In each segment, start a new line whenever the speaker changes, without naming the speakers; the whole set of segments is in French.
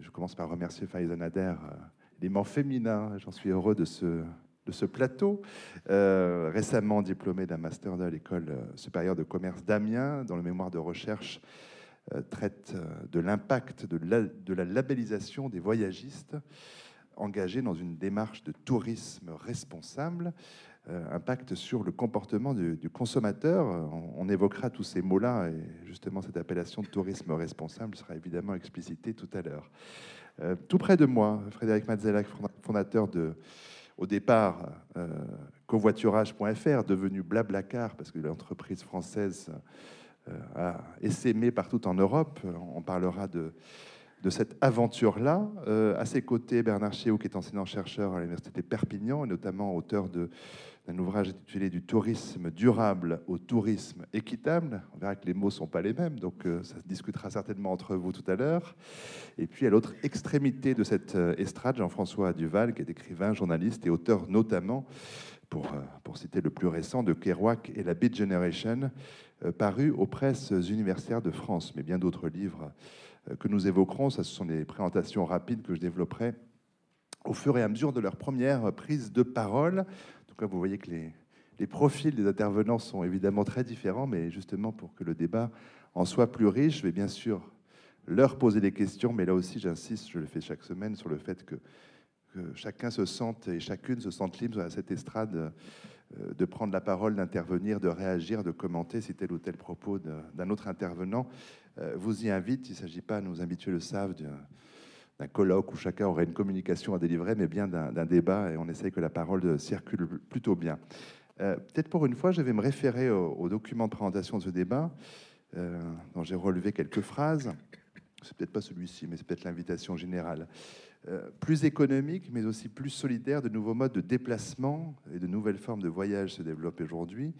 je commence par remercier Faïza Nader, l'aimant féminin. J'en suis heureux de ce, plateau. récemment diplômé d'un master de l'École supérieure de commerce d'Amiens, dans le mémoire de recherche traite de l'impact de la, de la labellisation des voyagistes engagés dans une démarche de tourisme responsable, euh, impact sur le comportement du, consommateur. On, évoquera tous ces mots-là et justement cette appellation de tourisme responsable sera évidemment explicitée tout à l'heure. Euh, tout près de moi, Frédéric Mazzelac, fondateur de, au départ, euh, covoiturage.fr, devenu Blablacar, parce que l'entreprise française a essaimé partout en Europe. On parlera de de cette aventure-là. Euh, à ses côtés, Bernard Chéot, qui est enseignant-chercheur à l'Université Perpignan, et notamment auteur d'un ouvrage intitulé Du tourisme durable au tourisme équitable. On verra que les mots ne sont pas les mêmes, donc euh, ça se discutera certainement entre vous tout à l'heure. Et puis à l'autre extrémité de cette euh, estrade, Jean-François Duval, qui est écrivain, journaliste et auteur notamment, pour, citer le plus récent, de Kerouac et la Beat Generation, paru aux presses universitaires de France, mais bien d'autres livres que nous évoquerons. Ça, ce sont des présentations rapides que je développerai au fur et à mesure de leur première prise de parole. En tout cas, vous voyez que les, profils des intervenants sont évidemment très différents, mais justement pour que le débat en soit plus riche, je vais bien sûr leur poser des questions, mais là aussi, j'insiste, je le fais chaque semaine, sur le fait que, chacun se sente et chacune se sente libre à cette estrade euh, de prendre la parole, d'intervenir, de réagir, de commenter si tel ou tel propos d'un autre intervenant euh, vous y invite. Il ne s'agit pas, nos habitués le savent, d'un colloque où chacun aurait une communication à délivrer, mais bien d'un débat et on essaye que la parole circule plutôt bien. Euh, peut-être pour une fois, je vais me référer au, document de présentation de ce débat, euh, dont j'ai relevé quelques phrases. C'est peut-être pas celui-ci, mais c'est peut-être l'invitation générale. plus économique, mais aussi plus solidaire, de nouveaux modes de déplacement et de nouvelles formes de voyage se développent aujourd'hui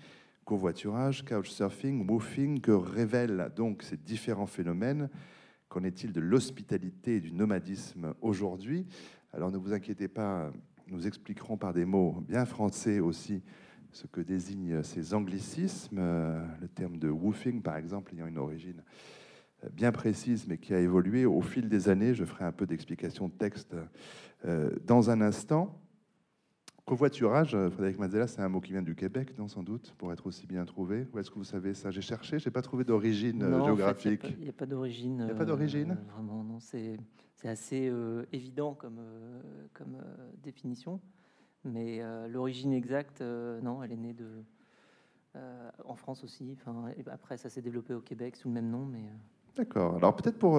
covoiturage, couchsurfing, woofing, que révèlent donc ces différents phénomènes. Qu'en est-il de l'hospitalité et du nomadisme aujourd'hui? Alors ne vous inquiétez pas, nous expliquerons par des mots bien français aussi ce que désignent ces anglicismes. Le terme de woofing, par exemple, ayant une origine bien précise, mais qui a évolué au fil des années. Je ferai un peu d'explication de texte euh, dans un instant. Covoiturage, euh, Frédéric Mazella, c'est un mot qui vient du Québec, non, sans doute, pour être aussi bien trouvé. Où est-ce que vous savez ça? J'ai cherché, je n'ai pas trouvé d'origine euh, géographique.
Il n'y a, pas d'origine.
Il n'y a pas d'origine?
euh, Vraiment, non. C'est assez évident comme, comme définition. Mais l'origine exacte, non, elle est née de, en France aussi. Enfin, après, ça s'est développé au Québec sous le même nom. mais...
D'accord. Alors peut-être pour,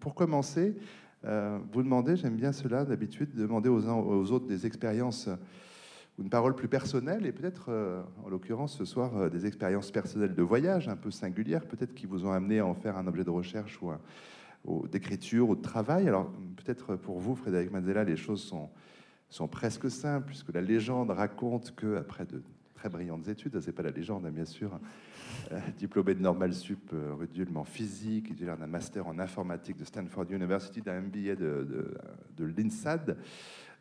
pour commencer, euh, vous demandez, j'aime bien cela d'habitude, demander aux uns aux autres des expériences ou une parole plus personnelle et peut-être, euh, en l'occurrence ce soir, euh, des expériences personnelles de voyage un peu singulières, peut-être qui vous ont amené à en faire un objet de recherche ou, d'écriture ou de travail. Alors peut-être pour vous, Frédéric Manzella, les choses sont, sont presque simples puisque la légende raconte que après de très brillantes études, c'est pas la légende hein, bien sûr, diplômé de Normal Sup euh, en physique, titulaire d'un master en informatique de Stanford University, d'un MBA de, de, l'INSAD,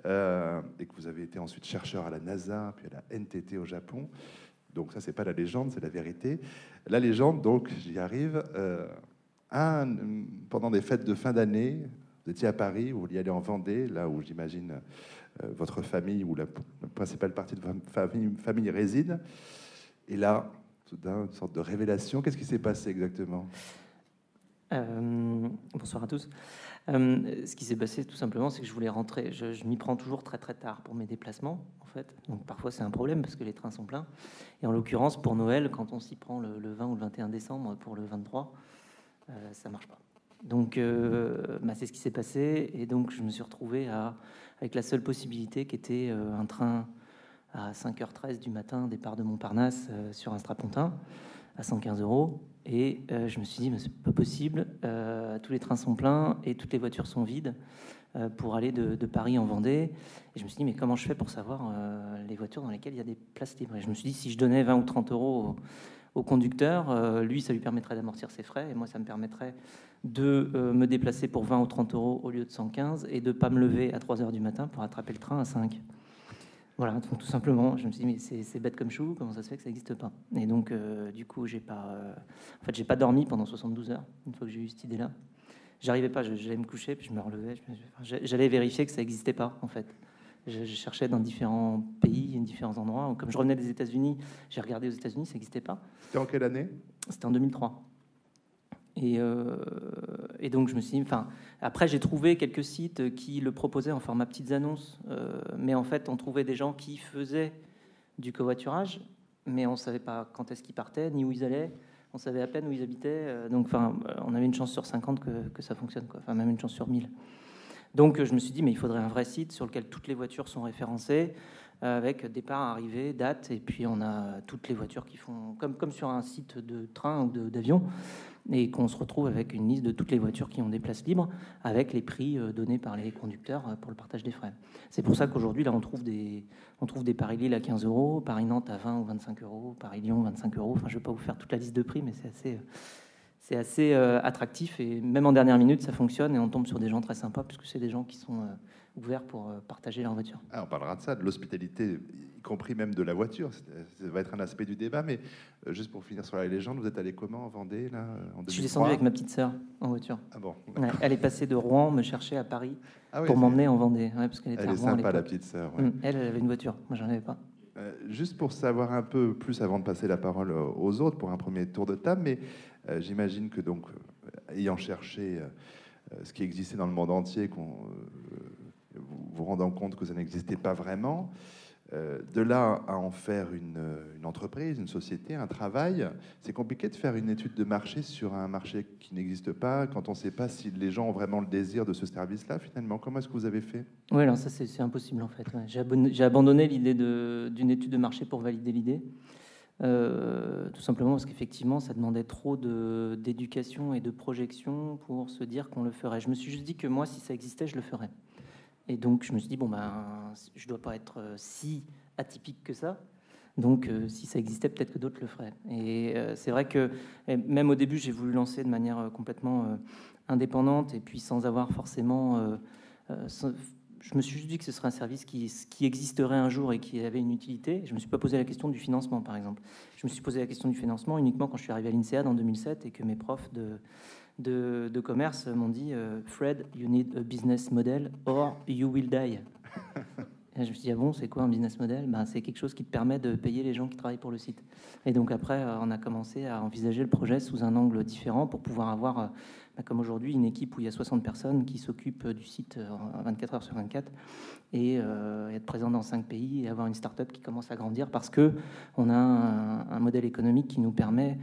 euh, et que vous avez été ensuite chercheur à la NASA, puis à la NTT au Japon. Donc ça, c'est pas la légende, c'est la vérité. La légende, donc, j'y arrive. un, pendant des fêtes de fin d'année, vous étiez à Paris, vous vouliez aller en Vendée, là où j'imagine votre famille ou la, principale partie de votre famille, famille réside. Et là, une sorte de révélation. Qu'est-ce qui s'est passé exactement?
Euh, Bonsoir à tous. Euh, ce qui s'est passé, tout simplement, c'est que je voulais rentrer. Je, m'y prends toujours très très tard pour mes déplacements, en fait. Donc parfois c'est un problème parce que les trains sont pleins. Et en l'occurrence, pour Noël, quand on s'y prend le, 20 ou le 21 décembre pour le 23, euh, ça marche pas. Donc bah, c'est ce qui s'est passé. Et donc je me suis retrouvé avec la seule possibilité qui était un train à 5h13 du matin, départ de Montparnasse euh, sur un strapontin à 115 euros. Et euh, je me suis dit, mais c'est pas possible, euh, tous les trains sont pleins et toutes les voitures sont vides pour aller de, Paris en Vendée. Et je me suis dit, mais comment je fais pour savoir les voitures dans lesquelles il y a des places libres? Et je me suis dit, si je donnais 20 ou 30 euros au, conducteur, lui, ça lui permettrait d'amortir ses frais et moi, ça me permettrait de me déplacer pour 20 ou 30 euros au lieu de 115 et de ne pas me lever à 3 heures du matin pour attraper le train à 5. Voilà, tout simplement, je me suis dit, mais c'est bête comme chou, comment ça se fait que ça n'existe pas? Et donc, euh, du coup, j'ai pas, euh, en fait, j'ai pas dormi pendant 72 heures, une fois que j'ai eu cette idée-là. j'arrivais pas, j'allais me coucher, puis je me relevais, j'allais vérifier que ça n'existait pas en fait. Je, cherchais dans différents pays, différents endroits. Comme je revenais des États-Unis, j'ai regardé aux États-Unis, ça n'existait pas.
C'était en quelle année?
C'était en 2003. Et, euh, et, donc je me suis dit, enfin, après j'ai trouvé quelques sites qui le proposaient en format petites annonces, euh, mais en fait on trouvait des gens qui faisaient du covoiturage, mais on ne savait pas quand est-ce qu'ils partaient, ni où ils allaient, on savait à peine où ils habitaient, euh, donc enfin, on avait une chance sur 50 que, ça fonctionne, enfin même une chance sur 1000. Donc je me suis dit, mais il faudrait un vrai site sur lequel toutes les voitures sont référencées, avec départ, arrivée, date, et puis on a toutes les voitures qui font, comme, comme sur un site de train ou d'avion, et qu'on se retrouve avec une liste de toutes les voitures qui ont des places libres, avec les prix euh, donnés par les conducteurs euh, pour le partage des frais. C'est pour ça qu'aujourd'hui, là, on trouve des, on trouve des Paris-Lille à 15 euros, Paris-Nantes à 20 ou 25 euros, Paris-Lyon 25 euros. Enfin, je ne vais pas vous faire toute la liste de prix, mais c'est assez, c'est assez euh, attractif. Et même en dernière minute, ça fonctionne et on tombe sur des gens très sympas, puisque c'est des gens qui sont ouverts pour euh, partager leur voiture.
Ah, on parlera de ça, de l'hospitalité, y compris même de la voiture. Ça va être un aspect du débat, mais euh, juste pour finir sur la légende, vous êtes allé comment en Vendée là, en
Je suis descendu avec ma petite sœur en voiture.
Ah bon
Elle est passée de Rouen me chercher à Paris ah pour m'emmener en Vendée.
parce qu'elle était elle est sympa, la petite sœur.
Hum, elle, elle avait une voiture, moi j'en avais pas.
Euh, juste pour savoir un peu plus avant de passer la parole aux autres pour un premier tour de table, mais j'imagine que donc ayant cherché ce qui existait dans le monde entier, qu'on vous vous rendant compte que ça n'existait pas vraiment. Euh, de là à en faire une, entreprise, une société, un travail, c'est compliqué de faire une étude de marché sur un marché qui n'existe pas quand on ne sait pas si les gens ont vraiment le désir de ce service-là finalement. Comment est-ce que vous avez fait?
Oui, alors ça c'est impossible en fait. J'ai abandonné l'idée d'une étude de marché pour valider l'idée. Euh, tout simplement parce qu'effectivement, ça demandait trop d'éducation et de projection pour se dire qu'on le ferait. Je me suis juste dit que moi, si ça existait, je le ferais. Et donc, je me suis dit, bon, ben, je dois pas être euh, si atypique que ça. Donc, euh, si ça existait, peut-être que d'autres le feraient. Et euh, c'est vrai que même au début, j'ai voulu lancer de manière complètement indépendante et puis sans avoir forcément. je me suis juste dit que ce serait un service qui, qui, existerait un jour et qui avait une utilité. Je ne me suis pas posé la question du financement, par exemple. Je me suis posé la question du financement uniquement quand je suis arrivé à l'INSEAD en 2007 et que mes profs de, de, commerce m'ont dit euh, Fred, you need a business model or you will die. Et je me suis dit, ah bon, c'est quoi un business model? Ben, C'est quelque chose qui te permet de payer les gens qui travaillent pour le site. Et donc après, euh, on a commencé à envisager le projet sous un angle différent pour pouvoir avoir, euh, ben, comme aujourd'hui, une équipe où il y a 60 personnes qui s'occupent du site 24 heures sur 24 et être présent dans 5 pays et avoir une start-up qui commence à grandir parce que on a un modèle économique qui nous permet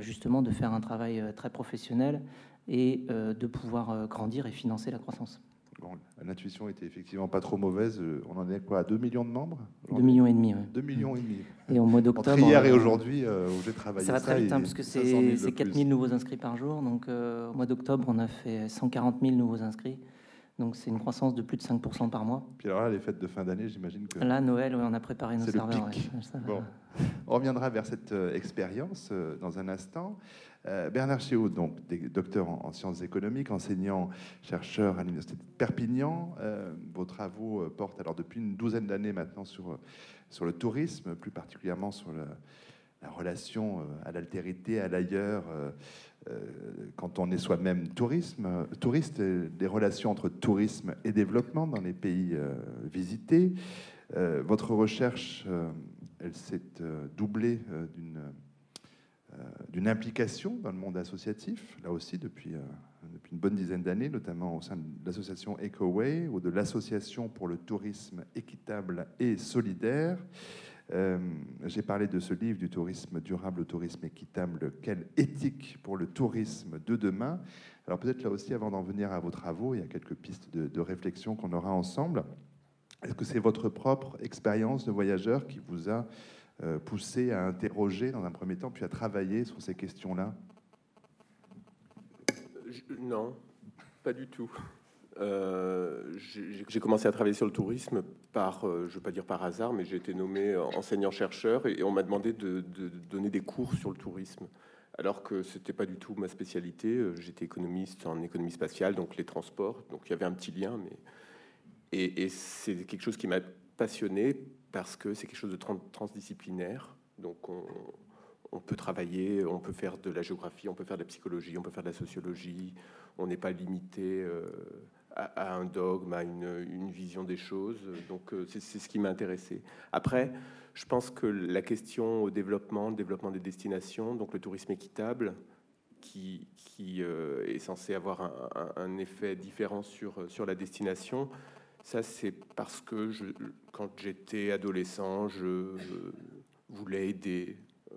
justement de faire un travail euh, très professionnel et euh, de pouvoir grandir et financer la croissance.
Bon, L'intuition était effectivement pas trop mauvaise. On en est quoi à 2 millions de membres
2 millions et demi.
2 millions et demi.
Et au mois d'octobre.
hier et aujourd'hui, où j'ai travaillé.
Ça va très vite, hein, parce que c'est 4 000 nouveaux inscrits par jour. Donc au mois d'octobre, on a fait 140 000 nouveaux inscrits. Donc c'est une croissance de plus de 5% par mois.
Puis alors là, les fêtes de fin d'année, j'imagine que...
Là, Noël, on a préparé nos serveurs.
bon. On reviendra vers cette euh, expérience euh, dans un instant. Euh, Bernard Chéot, donc docteur en, sciences économiques, enseignant, chercheur à l'Université de Perpignan. vos travaux portent alors depuis une douzaine d'années maintenant sur, sur le tourisme, plus particulièrement sur la relation à l'altérité, à l'ailleurs quand on est soi-même tourisme, touriste, des relations entre tourisme et développement dans les pays euh, visités. Euh, votre recherche, elle s'est doublée d'une d'une implication dans le monde associatif, là aussi depuis, depuis une bonne dizaine d'années, notamment au sein de l'association EcoWay ou de l'association pour le tourisme équitable et solidaire. Euh, j'ai parlé de ce livre du tourisme durable au tourisme équitable, quelle éthique pour le tourisme de demain. Alors peut-être là aussi, avant d'en venir à vos travaux, il y a quelques pistes de, réflexion qu'on aura ensemble. Est-ce que c'est votre propre expérience de voyageur qui vous a euh, poussé à interroger dans un premier temps, puis à travailler sur ces questions-là?
Non, pas du tout. Euh, j'ai commencé à travailler sur le tourisme par, euh, je ne veux pas dire par hasard, mais j'ai été nommé enseignant-chercheur et, on m'a demandé de, donner des cours sur le tourisme, alors que ce n'était pas du tout ma spécialité. Euh, j'étais économiste en économie spatiale, donc les transports, donc il y avait un petit lien, mais et, c'est quelque chose qui m'a passionné parce que c'est quelque chose de transdisciplinaire. Donc on, on peut travailler, on peut faire de la géographie, on peut faire de la psychologie, on peut faire de la sociologie, on n'est pas limité à, un dogme, à une, vision des choses. Donc c'est ce qui m'a intéressé. Après, je pense que la question au développement, le développement des destinations, donc le tourisme équitable, qui, qui est censé avoir un, effet différent sur, sur la destination, ça, c'est parce que quand j'étais adolescent, je voulais aider, euh,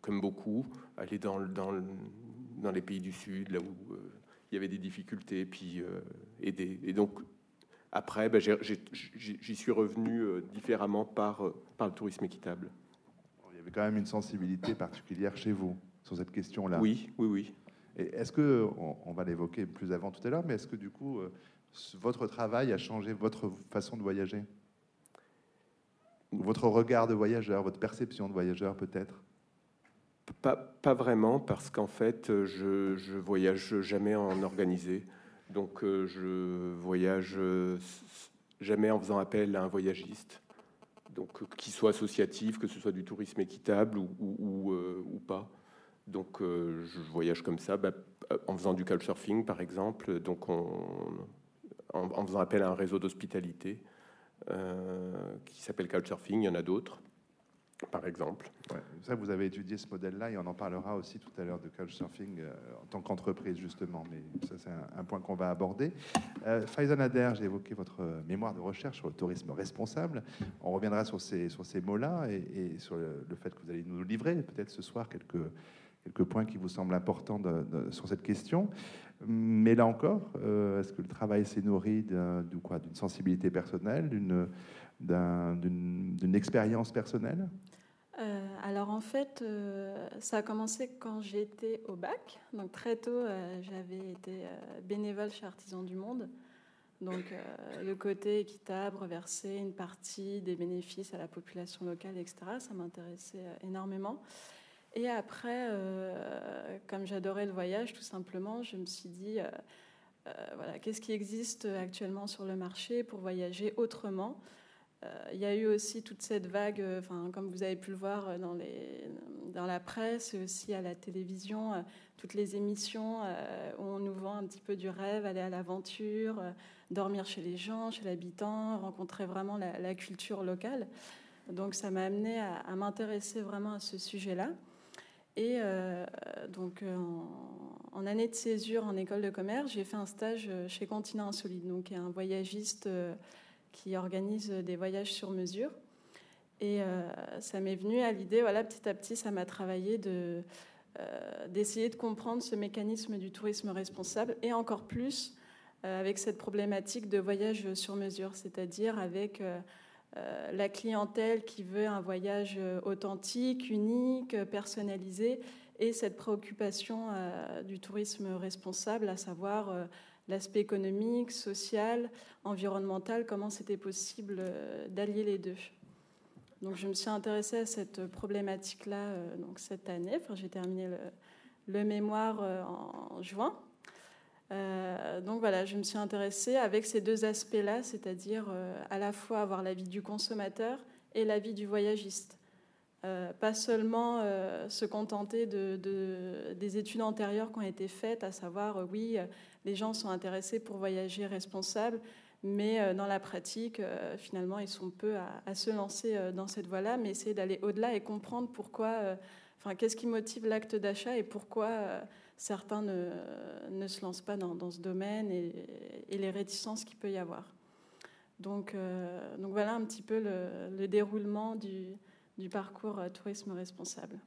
comme beaucoup, aller dans, dans, les pays du Sud, là où euh, il y avait des difficultés, puis euh, aider. Et donc, après, ben, j'y suis revenu différemment par, par le tourisme équitable.
Il y avait quand même une sensibilité particulière chez vous sur cette question-là.
Oui, oui, oui.
Est-ce que, on, va l'évoquer plus avant tout à l'heure, mais est-ce que du coup, votre travail a changé votre façon de voyager? Votre regard de voyageur, votre perception de voyageur peut-être?
Pas, pas, vraiment, parce qu'en fait, je, je voyage jamais en organisé. Donc, euh, je voyage jamais en faisant appel à un voyagiste. Donc, qu'il soit associatif, que ce soit du tourisme équitable ou, euh, pas. Donc, euh, je voyage comme ça, bah, en faisant du couchsurfing, par exemple. Donc, on, en, faisant appel à un réseau d'hospitalité euh, qui s'appelle Couchsurfing. Il y en a d'autres, par exemple.
ça, vous avez étudié ce modèle-là et on en parlera aussi tout à l'heure de Couchsurfing euh, en tant qu'entreprise, justement. Mais ça, c'est un, point qu'on va aborder. Euh, Faisal Nader, j'ai évoqué votre mémoire de recherche sur le tourisme responsable. On reviendra sur ces, mots-là et, sur le, fait que vous allez nous livrer peut-être ce soir quelques quelques points qui vous semblent importants sur cette question. Mais là encore, euh, est-ce que le travail s'est nourri d'une sensibilité personnelle, d'une expérience personnelle?
Euh, alors en fait, euh, ça a commencé quand j'étais au bac. Donc très tôt, j'avais été bénévole chez Artisans du Monde. Donc le côté équitable, reverser une partie des bénéfices à la population locale, etc., ça m'intéressait énormément. Et après, euh, comme j'adorais le voyage, tout simplement, je me suis dit, euh, euh, voilà, qu'est-ce qui existe actuellement sur le marché pour voyager autrement? Il y a eu aussi toute cette vague, enfin, comme vous avez pu le voir dans, les, dans la presse et aussi à la télévision, toutes les émissions où on nous vend un petit peu du rêve, aller à l'aventure, dormir chez les gens, chez l'habitant, rencontrer vraiment la, culture locale. Donc ça m'a amené à m'intéresser vraiment à ce sujet-là. Et euh, donc, euh, en, année de césure en école de commerce, j'ai fait un stage euh, chez Continent Insolite, donc un voyagiste qui organise des voyages sur mesure. Et ça m'est venu à l'idée, voilà, petit à petit, ça m'a travaillé de, d'essayer de comprendre ce mécanisme du tourisme responsable et encore plus avec cette problématique de voyage sur mesure, c'est-à-dire avec euh, la clientèle qui veut un voyage euh, authentique, unique, personnalisé, et cette préoccupation euh, du tourisme responsable, à savoir l'aspect économique, social, environnemental, comment c'était possible d'allier les deux. Donc je me suis intéressée à cette problématique-là donc cette année. J'ai terminé le, mémoire en juin euh, donc voilà, je me suis intéressée avec ces deux aspects-là, c'est-à-dire euh, à la fois avoir l'avis du consommateur et l'avis du voyagiste. Euh, pas seulement se contenter de, des études antérieures qui ont été faites, à savoir, oui, les gens sont intéressés pour voyager responsable, mais dans la pratique, finalement, ils sont peu à, se lancer dans cette voie-là, mais essayer d'aller au-delà et comprendre pourquoi, enfin, qu'est-ce qui motive l'acte d'achat et pourquoi certains ne, ne, se lancent pas dans, ce domaine et, les réticences qu'il peut y avoir. Donc, euh, voilà un petit peu le, déroulement du, parcours euh, tourisme responsable.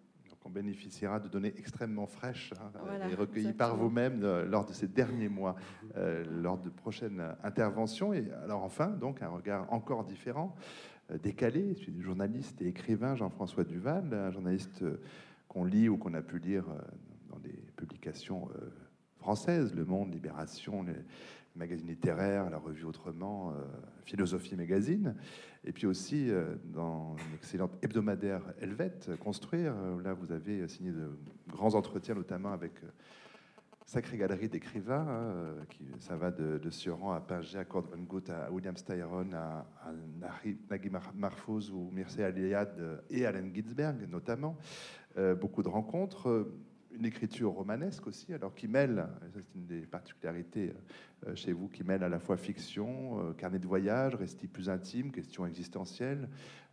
On bénéficiera de données extrêmement fraîches hein, et recueillies par vous-même euh, lors de ces derniers mois, lors de prochaines interventions. Et alors enfin, donc un regard encore différent, décalé. Je suis journaliste et écrivain Jean-François Duval, un journaliste qu'on lit ou qu'on a pu lire des publications euh, françaises, Le Monde, Libération, les magazines littéraires, la revue Autrement, euh, Philosophie Magazine, et puis aussi euh, dans une excellente hebdomadaire Helvète, Construire. Là, vous avez signé de grands entretiens, notamment avec sacrée galerie d'écrivains, hein, ça va de, de Sioran à Pinger, à Kurt à William Styron, à, à Nagui Marfouz ou Mircea Eliade et Allen Ginsberg, notamment. beaucoup de rencontres une écriture romanesque aussi, alors qui mêle, c'est une des particularités euh, chez vous, qui mêle à la fois fiction, euh, carnet de voyage, récits plus intimes, questions existentielles,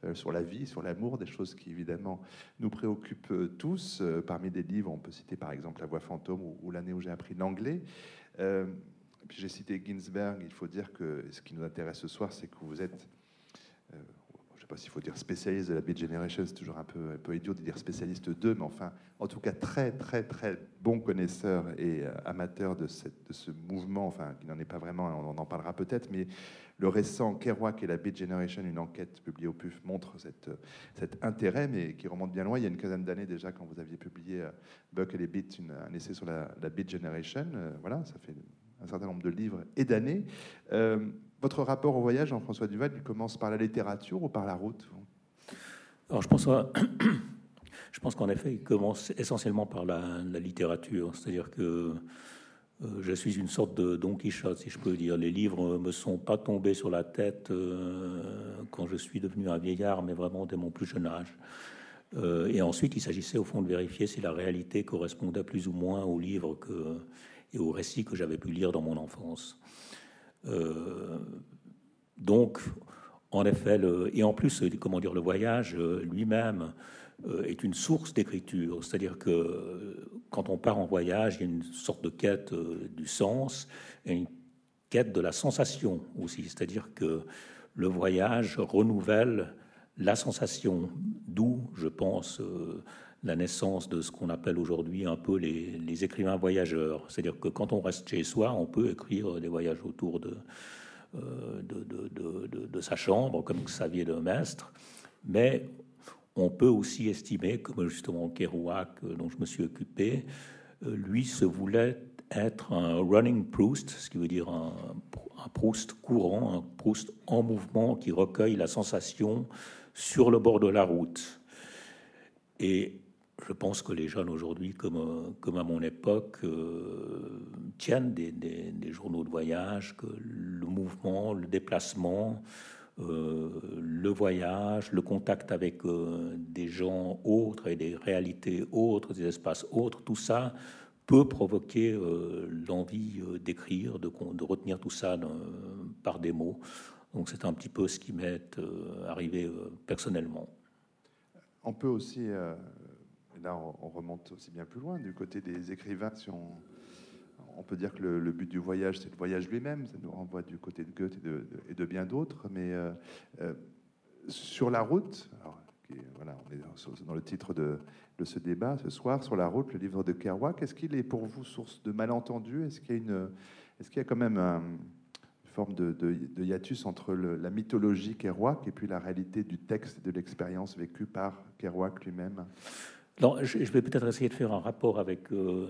euh, sur la vie, sur l'amour, des choses qui évidemment nous préoccupent tous. Parmi des livres, on peut citer par exemple La Voix fantôme ou, l'année où j'ai appris l'anglais. puis j'ai cité Ginsberg, il faut dire que ce qui nous intéresse ce soir, c'est que vous êtes sais pas s'il faut dire spécialiste de la Beat Generation, c'est toujours un peu, un peu idiot de dire spécialiste d'eux, mais enfin, en tout cas, très, très, très bon connaisseur et euh, amateur de, cette, de, ce mouvement, enfin, qui n'en est pas vraiment, on en parlera peut-être, mais le récent Kerouac et la Beat Generation, une enquête publiée au PUF, montre cette, cet intérêt, mais qui remonte bien loin. Il y a une quinzaine d'années déjà, quand vous aviez publié euh, Buck et les Beats, un essai sur la, la Beat Generation, euh, voilà, ça fait un certain nombre de livres et d'années. Votre rapport au voyage, Jean-François Duval, il commence par la littérature ou par la route
Alors, je pense, je pense qu'en effet, il commence essentiellement par la, littérature. C'est-à-dire que euh, je suis une sorte de Don Quichotte, si je peux dire. Les livres me sont pas tombés sur la tête euh, quand je suis devenu un vieillard, mais vraiment dès mon plus jeune âge. Euh, et ensuite, il s'agissait au fond de vérifier si la réalité correspondait plus ou moins aux livres que, et aux récits que j'avais pu lire dans mon enfance. Euh, donc, en effet, et en plus, comment dire, le voyage euh, lui-même euh, est une source d'écriture. C'est-à-dire que quand on part en voyage, il y a une sorte de quête du sens et une quête de la sensation aussi. C'est-à-dire que le voyage renouvelle la sensation, d'où, je pense, la naissance de ce qu'on appelle aujourd'hui un peu les, écrivains voyageurs. C'est-à-dire que quand on reste chez soi, on peut écrire des voyages autour de, euh, sa chambre, comme Xavier de Mestre, mais on peut aussi estimer, comme justement Kerouac, euh, dont je me suis occupé, euh, lui se voulait être un running Proust, ce qui veut dire un, un Proust courant, un Proust en mouvement qui recueille la sensation sur le bord de la route. Et je pense que les jeunes aujourd'hui, comme, comme à mon époque, euh, tiennent des, journaux de voyage, que le mouvement, le déplacement, euh, le voyage, le contact avec euh, des gens autres et des réalités autres, des espaces autres, tout ça peut provoquer l'envie d'écrire, de, de, retenir tout ça par des mots. Donc c'est un petit peu ce qui m'est arrivé personnellement.
On peut aussi là, on, remonte aussi bien plus loin. Du côté des écrivains, si on, peut dire que le, but du voyage, c'est le voyage lui-même. Ça nous renvoie du côté de Goethe et de, bien d'autres. Mais euh, euh, sur la route, voilà, on est dans le titre de, ce débat ce soir, sur la route, le livre de Kerouac, est-ce qu'il est pour vous source de malentendus? Est-ce qu'il y a, a quand même une forme de, hiatus entre la mythologie Kerouac et puis la réalité du texte et de l'expérience vécue par Kerouac lui-même?
Je, vais peut-être essayer de faire un rapport avec, euh,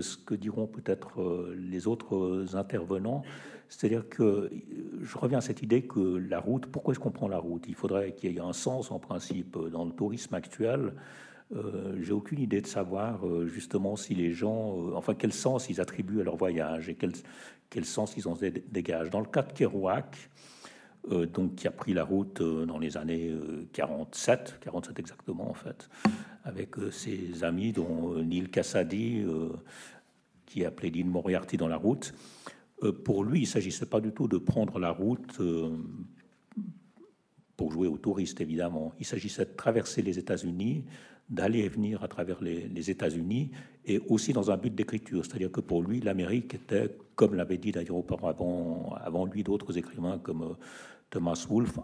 ce que diront peut-être euh, les autres intervenants. C'est-à-dire que je reviens à cette idée que la route, pourquoi est-ce qu'on prend la route? Il faudrait qu'il y ait un sens en principe dans le tourisme actuel. Euh, J'ai aucune idée de savoir euh, justement si les gens, enfin quel sens ils attribuent à leur voyage et quel, quel sens ils en dégagent. Dans le cas de Kerouac, euh, donc qui a pris la route euh, dans les années 47, euh, 47 exactement en fait, avec ses amis dont Neil Cassady, qui appelait Dean Moriarty dans la route. pour lui, il ne s'agissait pas du tout de prendre la route pour jouer aux touristes, évidemment. Il s'agissait de traverser les États-Unis, d'aller et venir à travers les, les États-Unis, et aussi dans un but d'écriture. C'est-à-dire que pour lui, l'Amérique était, comme l'avait dit d'ailleurs auparavant avant lui d'autres écrivains comme Thomas Wolfe,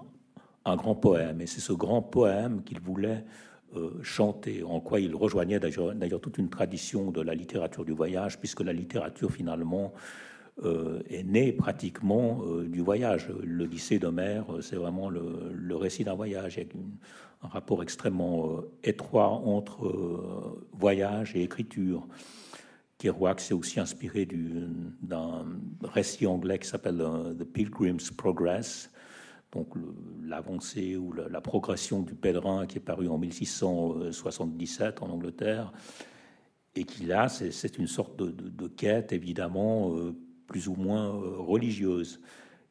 un grand poème. Et c'est ce grand poème qu'il voulait euh, chanter, en quoi il rejoignait d'ailleurs toute une tradition de la littérature du voyage, puisque la littérature finalement euh, est née pratiquement euh, du voyage. L'Odyssée d'Homère, c'est vraiment le, récit d'un voyage. Il y a un rapport extrêmement étroit entre voyage et écriture. Kerouac s'est aussi inspiré d'un récit anglais qui s'appelle The Pilgrim's Progress, donc l'avancée ou la, progression du pèlerin qui est paru en 1677 en Angleterre, et qui là, c'est une sorte de, quête évidemment euh, plus ou moins euh, religieuse.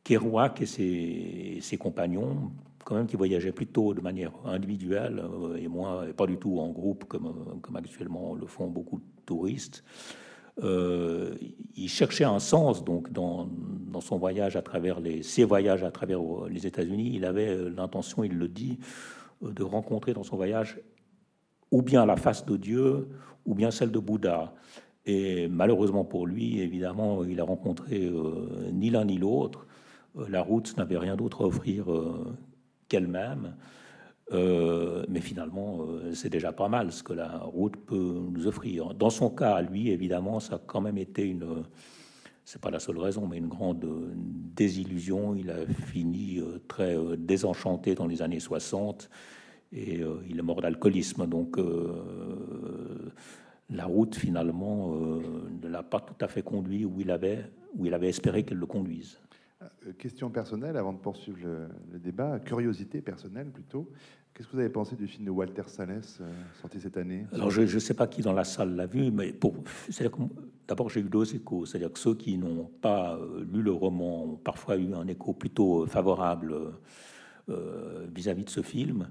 Kerouac et ses, compagnons, quand même, qui voyageaient plutôt de manière individuelle euh, et moins, et pas du tout en groupe comme, comme actuellement le font beaucoup touristes. Il cherchait un sens donc dans, son voyage à travers les, ses voyages à travers les États-Unis. Il avait l'intention, il le dit, de rencontrer dans son voyage ou bien la face de Dieu, ou bien celle de Bouddha. Et malheureusement pour lui, évidemment, il a rencontré euh, ni l'un ni l'autre. Euh, la route n'avait rien d'autre à offrir euh, qu'elle-même. Mais finalement, c'est déjà pas mal ce que la route peut nous offrir. Dans son cas, lui, évidemment, ça a quand même été une, c'est pas la seule raison, mais une grande désillusion. Il a fini très désenchanté dans les années 60 et il est mort d'alcoolisme. Donc, la route finalement euh, ne l'a pas tout à fait conduit où il avait, où il avait espéré qu'elle le conduise.
Euh, question personnelle avant de poursuivre le, débat, curiosité personnelle plutôt. Qu'est-ce que vous avez pensé du film de Walter Salles euh, sorti cette année?
Alors je ne sais pas qui dans la salle l'a vu, mais pour, d'abord j'ai eu deux échos, c'est-à-dire que ceux qui n'ont pas lu le roman ont parfois eu un écho plutôt favorable vis-à-vis -vis de ce film.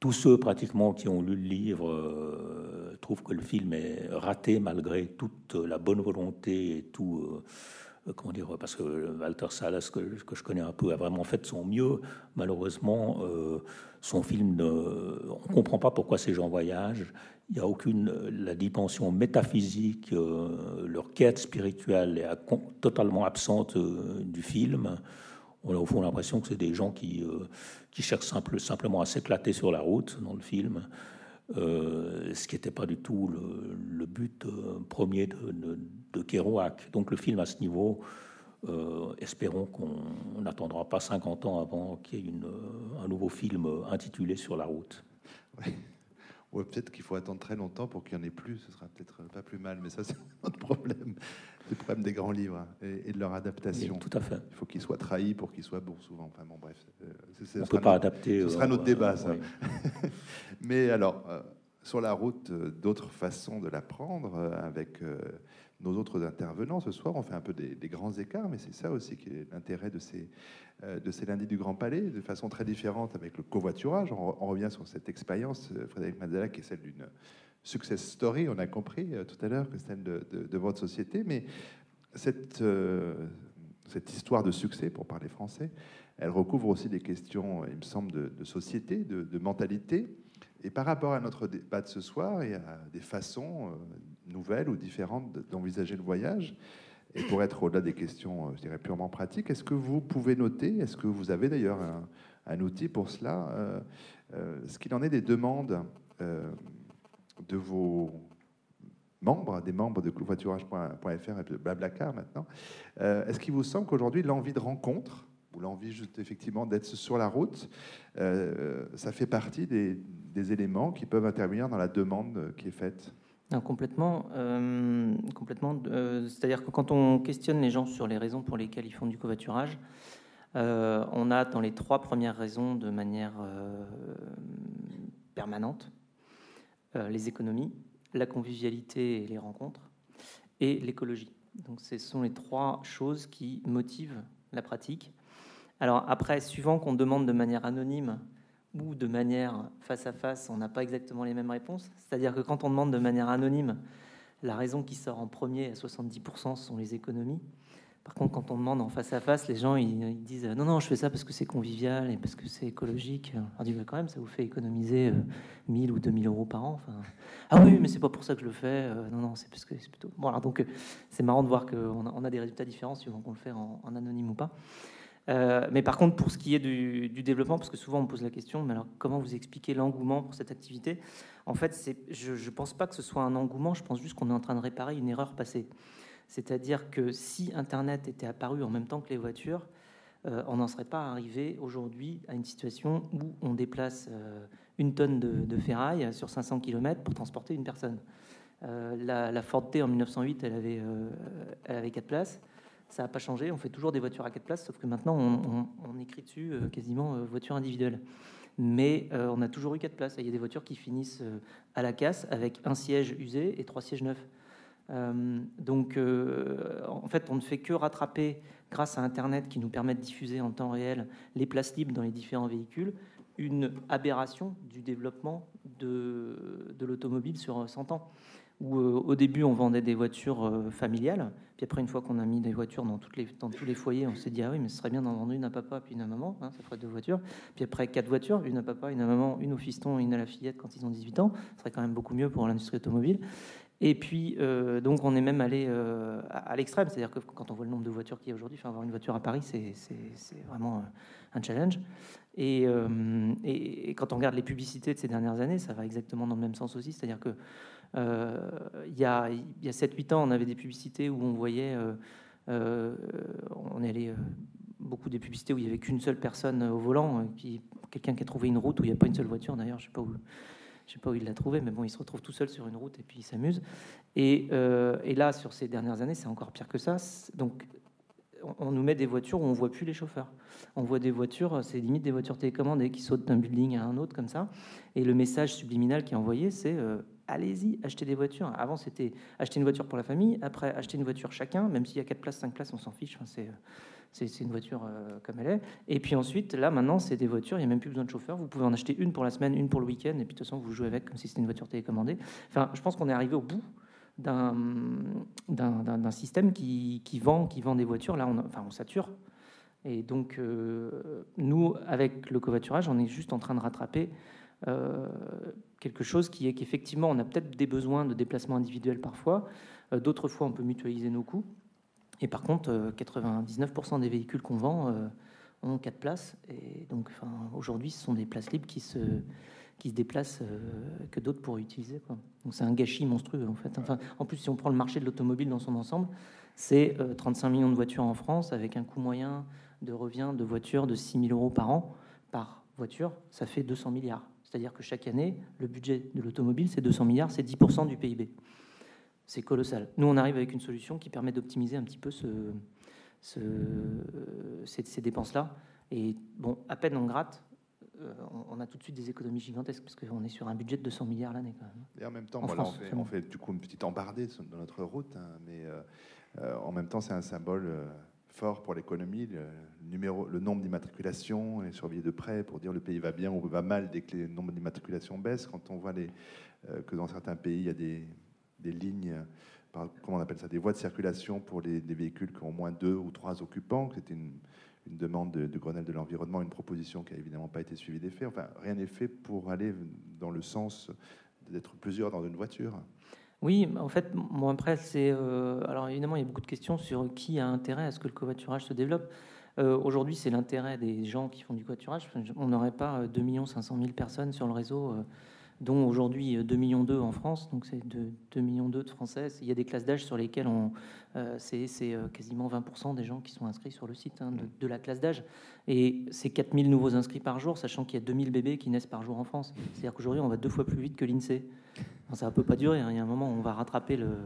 Tous ceux pratiquement qui ont lu le livre euh, trouvent que le film est raté malgré toute la bonne volonté et tout. Euh, comment dire Parce que Walter Salas, que, je connais un peu, a vraiment fait son mieux. Malheureusement, euh, son film, on ne comprend pas pourquoi ces gens voyagent. Il n'y a aucune la dimension métaphysique, leur quête spirituelle est totalement absente du film. On a au fond l'impression que c'est des gens qui qui cherche simple, simplement à s'éclater sur la route dans le film, euh, ce qui n'était pas du tout le, but euh, premier de, de, Kerouac. Donc le film à ce niveau, euh, espérons qu'on n'attendra pas 50 ans avant qu'il y ait un nouveau film intitulé Sur la route.
Ouais, peut-être qu'il faut attendre très longtemps pour qu'il n'y en ait plus. Ce sera peut-être pas plus mal, mais ça, c'est autre problème. Le problème des grands livres et, de leur adaptation.
tout à fait.
Il faut qu'ils soient trahis pour qu'ils soient bons souvent. Enfin bon, bref.
Euh, On ne peut pas adapter.
Ce sera notre euh, débat, ça. mais alors, euh, sur la route, d'autres façons de l'apprendre avec nos autres intervenants ce soir. On fait un peu des, grands écarts, mais c'est ça aussi qui est l'intérêt de ces, euh, de ces lundis du Grand Palais, de façon très différente avec le covoiturage. On, revient sur cette expérience, euh, Frédéric Mazzala, qui est celle d'une success story, on a compris euh, tout à l'heure que celle de, votre société, mais cette, cette histoire de succès, pour parler français, elle recouvre aussi des questions, il me semble, de, société, de, mentalité. Et par rapport à notre débat de ce soir, il y a des façons nouvelles ou différentes d'envisager le voyage. Et pour être au-delà des questions, euh, je dirais, purement pratiques, est-ce que vous pouvez noter, est-ce que vous avez d'ailleurs un, outil pour cela, euh, euh, ce qu'il en est des demandes de vos membres, des membres de covoiturage.fr et de Blablacar maintenant, est-ce qu'il vous semble qu'aujourd'hui l'envie de rencontre, ou l'envie juste effectivement d'être sur la route, ça fait partie des éléments qui peuvent intervenir dans la demande qui est faite?
Complètement. Euh, complètement euh, C'est-à-dire que quand on questionne les gens sur les raisons pour lesquelles ils font du covoiturage, euh, on a dans les trois premières raisons de manière permanente les économies, la convivialité et les rencontres, et l'écologie. Donc ce sont les trois choses qui motivent la pratique. Alors après, suivant qu'on demande de manière anonyme ou de manière face à face, on n'a pas exactement les mêmes réponses. C'est-à-dire que quand on demande de manière anonyme, la raison qui sort en premier à 70% sont les économies. Par contre, quand on demande en face à face, les gens ils, disent non, non, je fais ça parce que c'est convivial et parce que c'est écologique. On dit quand même, ça vous fait économiser 1000 euh, ou 2000 euros par an. Ah oui, mais c'est pas pour ça que je le fais. Euh, non, non, c'est parce que c'est plutôt. Bon, alors donc euh, c'est marrant de voir qu'on a, des résultats différents suivant qu'on le fait en anonyme ou pas. Euh, mais par contre, pour ce qui est du, développement, parce que souvent on me pose la question, mais alors comment vous expliquez l'engouement pour cette activité? En fait, je ne pense pas que ce soit un engouement, je pense juste qu'on est en train de réparer une erreur passée. C'est-à-dire que si Internet était apparu en même temps que les voitures, euh, on n'en serait pas arrivé aujourd'hui à une situation où on déplace euh, une tonne de, ferraille sur 500 km pour transporter une personne. la, la, Ford T en 1908, elle avait, elle avait 4 places. Ça n'a pas changé. On fait toujours des voitures à quatre places, sauf que maintenant, on, écrit dessus euh, quasiment euh, voiture individuelle. Mais euh, on a toujours eu quatre places. Il y a des voitures qui finissent à la casse avec un siège usé et trois sièges neufs. Donc, en fait, on ne fait que rattraper, grâce à Internet qui nous permet de diffuser en temps réel les places libres dans les différents véhicules, une aberration du développement de, l'automobile sur 100 ans où au début on vendait des voitures familiales, puis après une fois qu'on a mis des voitures dans, toutes les, dans tous les foyers, on s'est dit ah oui mais ce serait bien d'en vendre une à papa puis une à maman, hein, ça ferait deux voitures. Puis après quatre voitures, une à papa, une à maman, une au fiston, une à la fillette quand ils ont 18 ans, ce serait quand même beaucoup mieux pour l'industrie automobile. Et puis, euh, donc, on est même allé euh, à, l'extrême, c'est-à-dire que quand on voit le nombre de voitures qu'il y a aujourd'hui, avoir une voiture à Paris, c'est vraiment un challenge. Et, euh, quand on regarde les publicités de ces dernières années, ça va exactement dans le même sens aussi, c'est-à-dire que il y a, a 7-8 ans, on avait des publicités où on voyait, on est allé beaucoup des publicités où il n'y avait qu'une seule personne au volant, quelqu'un qui a trouvé une route où il n'y a pas une seule voiture. D'ailleurs, je sais pas où je sais pas où il l'a trouvé, mais bon, il se retrouve tout seul sur une route et puis il s'amuse. Et, euh, là, sur ces dernières années, c'est encore pire que ça. Donc, on, nous met des voitures où on voit plus les chauffeurs. On voit des voitures, c'est limite des voitures télécommandées qui sautent d'un building à un autre comme ça. Et le message subliminal qui est envoyé, c'est euh, allez-y, achetez des voitures. Avant, c'était acheter une voiture pour la famille. Après, acheter une voiture chacun, même s'il y a 4 places, 5 places, on s'en fiche. Enfin, c'est une voiture euh, comme elle est. Et puis ensuite, là, maintenant, c'est des voitures, il n'y a même plus besoin de chauffeur. Vous pouvez en acheter une pour la semaine, une pour le week-end, et puis de toute façon, vous jouez avec comme si c'était une voiture télécommandée. Enfin, je pense qu'on est arrivé au bout d'un système qui, vend, qui vend des voitures. Là, on, enfin, on sature. Et donc, euh, nous, avec le covoiturage, on est juste en train de rattraper quelque chose qui est qu'effectivement, on a peut-être des besoins de déplacement individuel parfois. D'autres fois, on peut mutualiser nos coûts. Et par contre, 99% euh, des véhicules qu'on vend euh, ont quatre places. Et donc, aujourd'hui, ce sont des places libres qui se, qui se déplacent euh, que d'autres pourraient utiliser. Donc, c'est un gâchis monstrueux, en fait. En plus, si on prend le marché de l'automobile dans son ensemble, c'est 35 millions de voitures en France avec un coût moyen de revient de voitures de 6 000 euros par an par voiture. Ça fait 200 milliards. C'est-à-dire que chaque année, le budget de l'automobile, c'est 200 milliards, c'est 10% du PIB c'est colossal. Nous, on arrive avec une solution qui permet d'optimiser un petit peu ce, ces, dépenses-là. Et bon, à peine on gratte, euh, on a tout de suite des économies gigantesques parce qu'on est sur un budget de 200 milliards l'année.
Et en même temps, on, fait, du coup une petite embardée dans notre route, hein, mais euh, euh, en même temps, c'est un symbole fort pour l'économie. Le, numéro, le nombre d'immatriculations est surveillé de près pour dire le pays va bien ou va mal dès que le nombre d'immatriculations baisse. Quand on voit les, que dans certains pays, il y a des des lignes, par, comment on appelle ça, des voies de circulation pour les, véhicules qui ont moins deux ou trois occupants. C'était une, demande de, Grenelle de l'environnement, une proposition qui n'a évidemment pas été suivie des faits. Enfin, rien n'est fait pour aller dans le sens d'être plusieurs dans une voiture.
Oui, en fait, moi après, c'est. Euh, alors évidemment, il y a beaucoup de questions sur qui a intérêt à ce que le covoiturage se développe. Euh, aujourd'hui, c'est l'intérêt des gens qui font du covoiturage. On n'aurait pas 2 500 000 personnes sur le réseau. Euh, dont aujourd'hui 2 euh, millions d'eux en France, donc c'est 2, millions d'eux de Français. Il y a des classes d'âge sur lesquelles on, euh, c'est, quasiment 20% des gens qui sont inscrits sur le site hein, de, la classe d'âge. Et c'est 4000 nouveaux inscrits par jour, sachant qu'il y a 2000 bébés qui naissent par jour en France. C'est-à-dire qu'aujourd'hui, on va deux fois plus vite que l'INSEE. Ça ne peut pas durer, hein. il y a un moment où on va rattraper, le,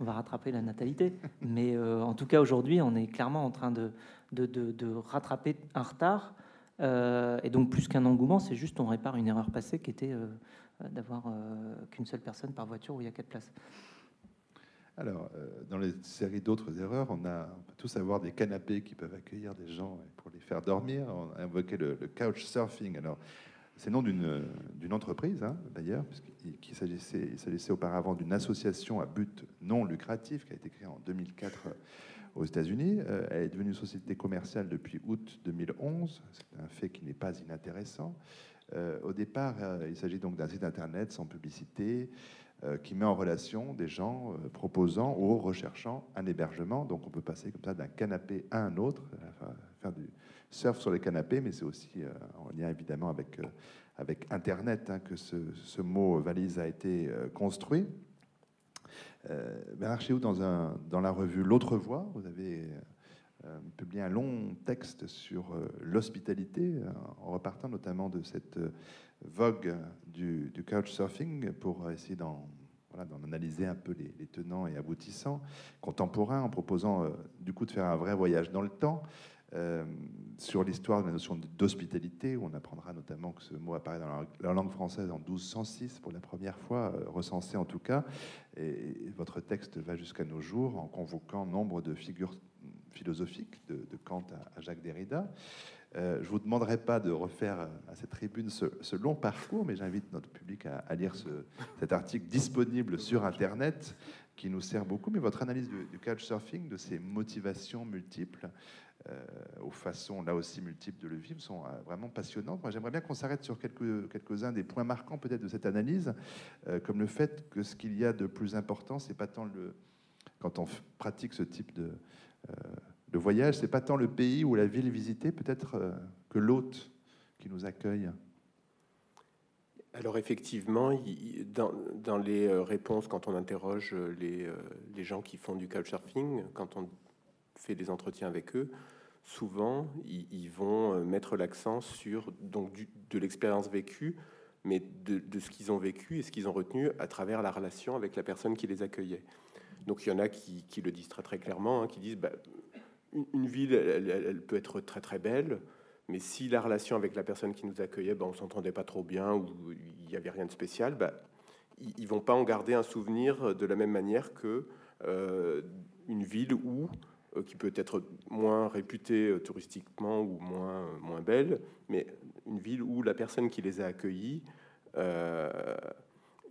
on va rattraper la natalité. Mais en tout cas, aujourd'hui, on est clairement en train de, de, de rattraper un retard. et donc, plus qu'un engouement, c'est juste on répare une erreur passée qui était euh, d'avoir euh, qu'une seule personne par voiture où il y a quatre places.
Alors, euh, dans les séries d'autres erreurs, on, a, peut tous avoir des canapés qui peuvent accueillir des gens pour les faire dormir. On a invoqué le, couch surfing. Alors, c'est le nom d'une entreprise, hein, d'ailleurs, puisqu'il s'agissait auparavant d'une association à but non lucratif qui a été créée en 2004 aux États-Unis. elle est devenue société commerciale depuis août 2011. C'est un fait qui n'est pas inintéressant. Euh, au départ, euh, il s'agit donc d'un site internet sans publicité euh, qui met en relation des gens proposant ou recherchant un hébergement. Donc on peut passer comme ça d'un canapé à un autre, surf sur les canapés, mais c'est aussi en lien évidemment avec, avec Internet hein, que ce, mot valise a été construit. Bernard Chéou, dans, dans la revue L'autre voix, vous avez euh, publié un long texte sur euh, l'hospitalité, euh, en repartant notamment de cette vogue du couchsurfing pour essayer d'en analyser un peu les, tenants et aboutissants contemporains, en proposant du coup de faire un vrai voyage dans le temps. Sur l'histoire de la notion d'hospitalité, où on apprendra notamment que ce mot apparaît dans la, langue française en 1206 pour la première fois, recensé en tout cas. Et, votre texte va jusqu'à nos jours en convoquant nombre de figures philosophique de, Kant à, Jacques Derrida. Euh, je ne vous demanderai pas de refaire à cette tribune ce, long parcours, mais j'invite notre public à, lire cet article disponible sur Internet qui nous sert beaucoup. Mais votre analyse du, du couchsurfing, de ses motivations multiples, euh, aux façons là aussi multiples de le vivre sont euh, vraiment passionnantes. Moi, j'aimerais bien qu'on s'arrête sur quelques, quelques-uns des points marquants peut-être de cette analyse, euh, comme le fait que ce qu'il y a de plus important, c'est pas tant le quand on pratique ce type de, de voyage, c'est pas tant le pays ou la ville visitée, peut-être que l'hôte qui nous accueille.
Alors effectivement, dans, dans, les réponses, quand on interroge les, les gens qui font du couchsurfing, quand on fait des entretiens avec eux, souvent, ils, vont euh, mettre l'accent sur donc, de l'expérience vécue, mais de, ce qu'ils ont vécu et ce qu'ils ont retenu à travers la relation avec la personne qui les accueillait. Donc il y en a qui, le disent très très clairement, hein, qui disent bah, une, ville, elle, peut être très très belle, mais si la relation avec la personne qui nous accueillait, bah, on s'entendait pas trop bien ou il n'y avait rien de spécial, bah, ils, ne vont pas en garder un souvenir de la même manière que euh, une ville où qui peut être moins réputée euh, touristiquement ou moins, euh, moins belle, mais une ville où la personne qui les a accueillis,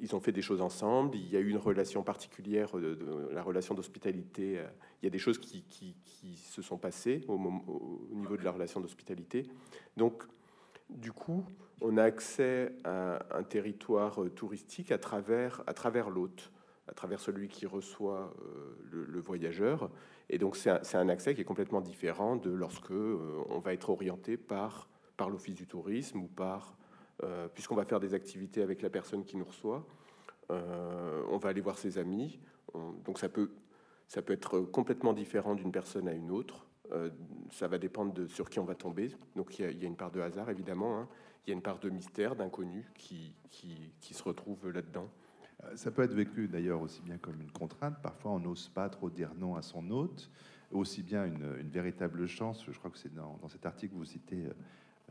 ils ont fait des choses ensemble, il y a eu une relation particulière, la relation d'hospitalité, il y a des choses qui, qui, se sont passées au, au, niveau de la relation d'hospitalité. Donc, du coup, on a accès à un territoire touristique à travers, à travers l'hôte, à travers celui qui reçoit le, le voyageur. Et donc c'est un, accès qui est complètement différent de lorsque euh, on va être orienté par, par l'Office du tourisme ou par, euh, puisqu'on va faire des activités avec la personne qui nous reçoit, euh, on va aller voir ses amis. donc ça peut, ça peut être complètement différent d'une personne à une autre. ça va dépendre de sur qui on va tomber. Donc il y a, une part de hasard évidemment. Hein. Il y a une part de mystère, d'inconnu qui, qui se retrouve là-dedans.
Euh, ça peut être vécu d'ailleurs aussi bien comme une contrainte. Parfois, on n'ose pas trop dire non à son hôte, aussi bien une, véritable chance. Je crois que c'est dans, cet article vous citez euh,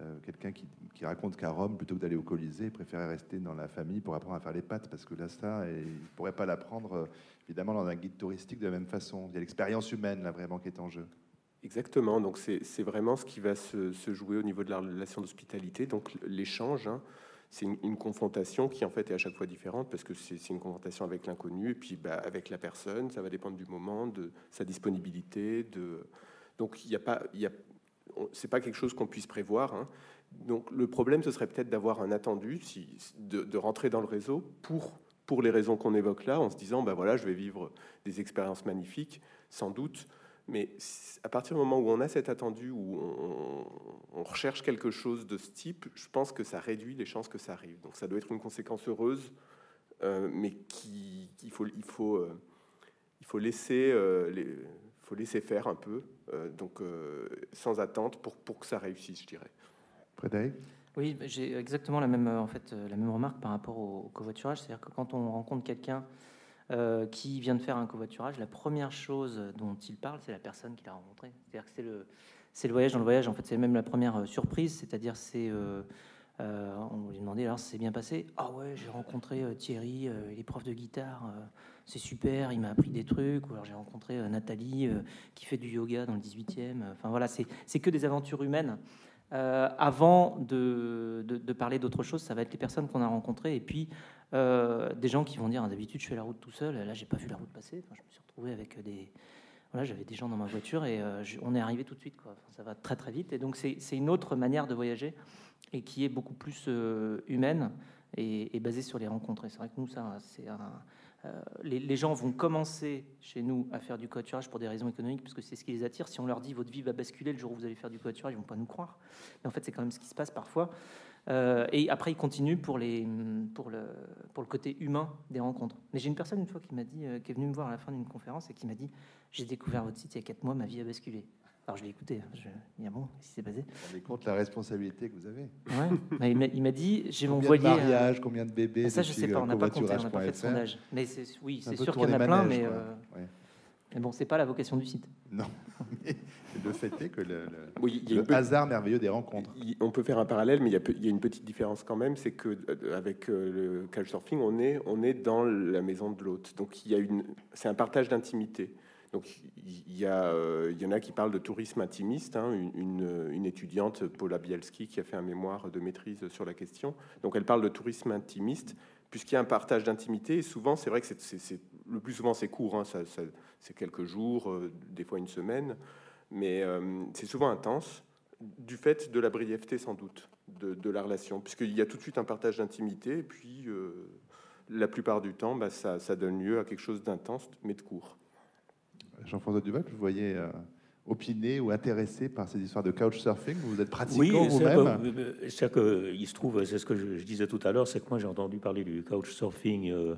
euh, quelqu'un qui, raconte qu'à Rome, plutôt que d'aller au Colisée, il préférait rester dans la famille pour apprendre à faire les pâtes, parce que là, ça, il ne pourrait pas l'apprendre évidemment dans un guide touristique de la même façon. Il y a l'expérience humaine là vraiment qui est en jeu.
Exactement, donc c'est vraiment ce qui va se, jouer au niveau de la relation d'hospitalité, donc l'échange. Hein c'est une, confrontation qui en fait est à chaque fois différente parce que c'est une confrontation avec l'inconnu et puis bah, avec la personne. Ça va dépendre du moment, de sa disponibilité. Donc il n'y pas, pas quelque chose qu'on puisse prévoir. Hein. Donc le problème ce serait peut-être d'avoir un attendu, de, rentrer dans le réseau pour pour les raisons qu'on évoque là, en se disant ben voilà je vais vivre des expériences magnifiques, sans doute. Mais à partir du moment où on a cet attendu, où on, recherche quelque chose de ce type, je pense que ça réduit les chances que ça arrive. Donc ça doit être une conséquence heureuse, euh, mais qui, il, faut, il, faut, euh, il faut, laisser, euh, les, faut laisser faire un peu, donc sans attente pour, pour que ça réussisse, je dirais.
Frédéric?
Oui, j'ai exactement la même, en fait, la même remarque par rapport au covoiturage. C'est-à-dire que quand on rencontre quelqu'un euh, qui vient de faire un covoiturage, la première chose dont il parle, c'est la personne qu'il a rencontrée. C'est-à-dire que c'est le, voyage dans le voyage. En fait, c'est même la première euh, surprise. C'est-à-dire, c'est euh, on lui demandait alors, c'est bien passé? Ah ouais, j'ai rencontré Thierry, il est prof de guitare, c'est super, il m'a appris des trucs. Ou alors j'ai rencontré Nathalie qui fait du yoga dans le 18e. Enfin voilà, c'est, que des aventures humaines. avant de, de parler d'autre chose, ça va être les personnes qu'on a rencontrées et puis euh, des gens qui vont dire d'habitude je fais la route tout seul, là j'ai pas vu la route passer. je me suis retrouvé avec des voilà, j'avais des gens dans ma voiture et euh, on est arrivé tout de suite ça va très très vite et donc c'est une autre manière de voyager et qui est beaucoup plus euh, humaine et, basée sur les rencontres. C'est vrai que nous ça c'est les, les, gens vont commencer chez nous à faire du covoiturage pour des raisons économiques, parce que c'est ce qui les attire. Si on leur dit votre vie va basculer le jour où vous allez faire du covoiturage, ils vont pas nous croire. Mais en fait, c'est quand même ce qui se passe parfois. Euh, et après, il continue pour, les, pour, le, pour le côté humain des rencontres. Mais j'ai une personne une fois qui m'a dit, euh, qui est venue me voir à la fin d'une conférence et qui m'a dit J'ai découvert votre site il y a 4 mois, ma vie a basculé. Alors je l'ai écouté, hein, je il y a bon, qu'est-ce qui s'est passé?
Vous rendez compte la responsabilité que vous avez
ouais. il m'a dit J'ai mon
voilier. Combien de mariages, combien de bébés
ah, Ça, je sais pas, on n'a pas compté, on n'a pas fait de sondage. Mais oui, c'est sûr qu'il y en a plein, mais. Mais bon, c'est pas la vocation du site.
Non. le fait est que le, le, hasard merveilleux des rencontres.
on peut faire un parallèle, mais il y, a, une petite différence quand même, c'est que euh, avec euh, le couchsurfing, on est, on est dans la maison de l'hôte. Donc il y a une, c'est un partage d'intimité. Donc il y, a, euh, il y en a qui parlent de tourisme intimiste, hein, une, une, étudiante, Paula Bielski, qui a fait un mémoire de maîtrise sur la question. Donc elle parle de tourisme intimiste, puisqu'il y a un partage d'intimité, et souvent, c'est vrai que c'est, le plus souvent c'est court, hein, ça, c'est quelques jours, euh, des fois une semaine, mais euh, c'est souvent intense, du fait de la brièveté sans doute de, de la relation, puisqu'il y a tout de suite un partage d'intimité, et puis la plupart du temps, bah, ça, ça donne lieu à quelque chose d'intense, mais de court.
Jean-François Duval, vous voyez euh, opiner ou intéressé par ces histoires de couchsurfing? Vous êtes pratiquant vous-même?
Oui, c'est que il se trouve, c'est ce que je, disais tout à l'heure, c'est que moi j'ai entendu parler du couchsurfing euh,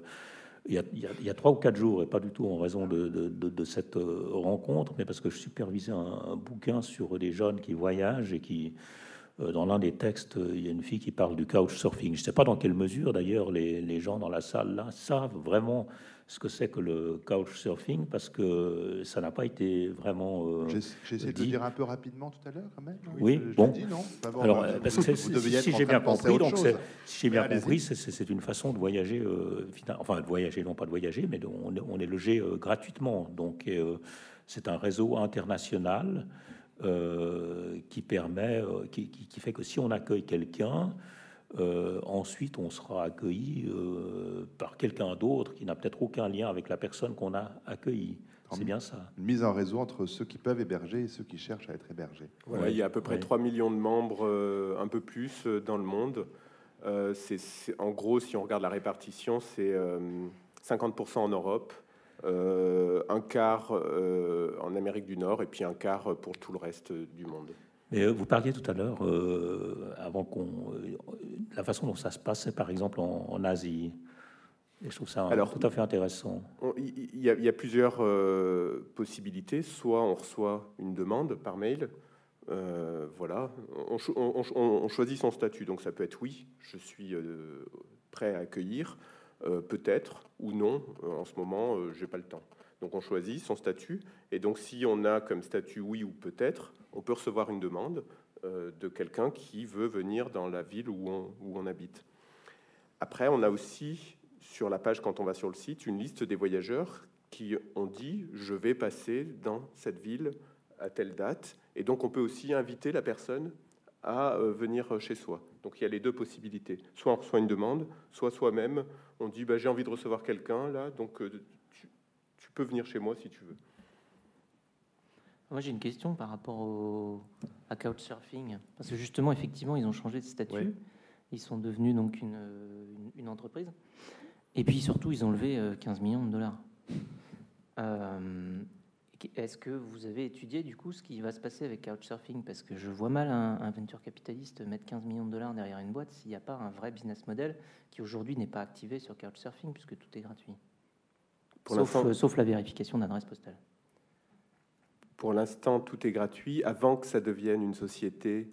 il, y a, trois ou quatre jours, et pas du tout en raison de, cette euh, rencontre, mais parce que je supervisais un, un, bouquin sur des jeunes qui voyagent et qui, dans l'un des textes, il y a une fille qui parle du couchsurfing. Je ne sais pas dans quelle mesure, d'ailleurs, les, les, gens dans la salle là savent vraiment ce que c'est que le couchsurfing parce que ça n'a pas été vraiment.
Euh, J'ai essayé de le dire un peu rapidement tout à l'heure, quand même.
Oui, bon. Alors, parce que si j'ai bien compris, donc si j'ai bien compris, c'est une façon de voyager, euh, enfin de voyager, non pas de voyager, mais on, on, est logé euh, gratuitement. Donc euh, c'est un réseau international qui permet, qui, qui, qui, fait que si on accueille quelqu'un, euh, ensuite, on sera accueilli euh, par quelqu'un d'autre qui n'a peut-être aucun lien avec la personne qu'on a accueillie. C'est bien ça.
Une mise en réseau entre ceux qui peuvent héberger et ceux qui cherchent à être hébergés.
il y a à peu près 3 millions de membres, euh, un peu plus, dans le monde. c'est, en gros, si on regarde la répartition, c'est 50% en Europe, un quart en Amérique du Nord et puis un quart pour tout le reste du monde.
Mais vous parliez tout à l'heure, avant qu'on, la façon dont ça se passe, c'est par exemple en, Asie. Et je trouve ça Alors, tout à fait intéressant.
Il y, a plusieurs euh, possibilités. Soit on reçoit une demande par mail. Euh, voilà, on, choisit son statut. Donc ça peut être oui, je suis euh, prêt à accueillir, peut-être ou non. En ce moment, j'ai pas le temps. Donc on choisit son statut. Et donc si on a comme statut oui ou peut-être, on peut recevoir une demande. Euh, de quelqu'un qui veut venir dans la ville où on, où on habite. Après, on a aussi sur la page, quand on va sur le site, une liste des voyageurs qui ont dit je vais passer dans cette ville à telle date. Et donc, on peut aussi inviter la personne à euh, venir chez soi. Donc, il y a les deux possibilités. Soit on reçoit une demande, soit soi-même, on dit bah, j'ai envie de recevoir quelqu'un là, donc euh, tu peux venir chez moi si tu veux.
Moi, j'ai une question par rapport au, à Couchsurfing. Parce que justement, effectivement, ils ont changé de statut. Ils sont devenus donc une, une, entreprise. Et puis surtout, ils ont levé 15 euh, millions de dollars. Euh, est-ce que vous avez étudié du coup ce qui va se passer avec Couchsurfing? Parce que je vois mal un, venture capitaliste mettre 15 millions de dollars derrière une boîte s'il n'y a pas un vrai business model qui aujourd'hui n'est pas activé sur Couchsurfing puisque tout est gratuit. sauf, euh, sauf la vérification d'adresse postale.
Pour l'instant, tout est gratuit. Avant que ça devienne une société,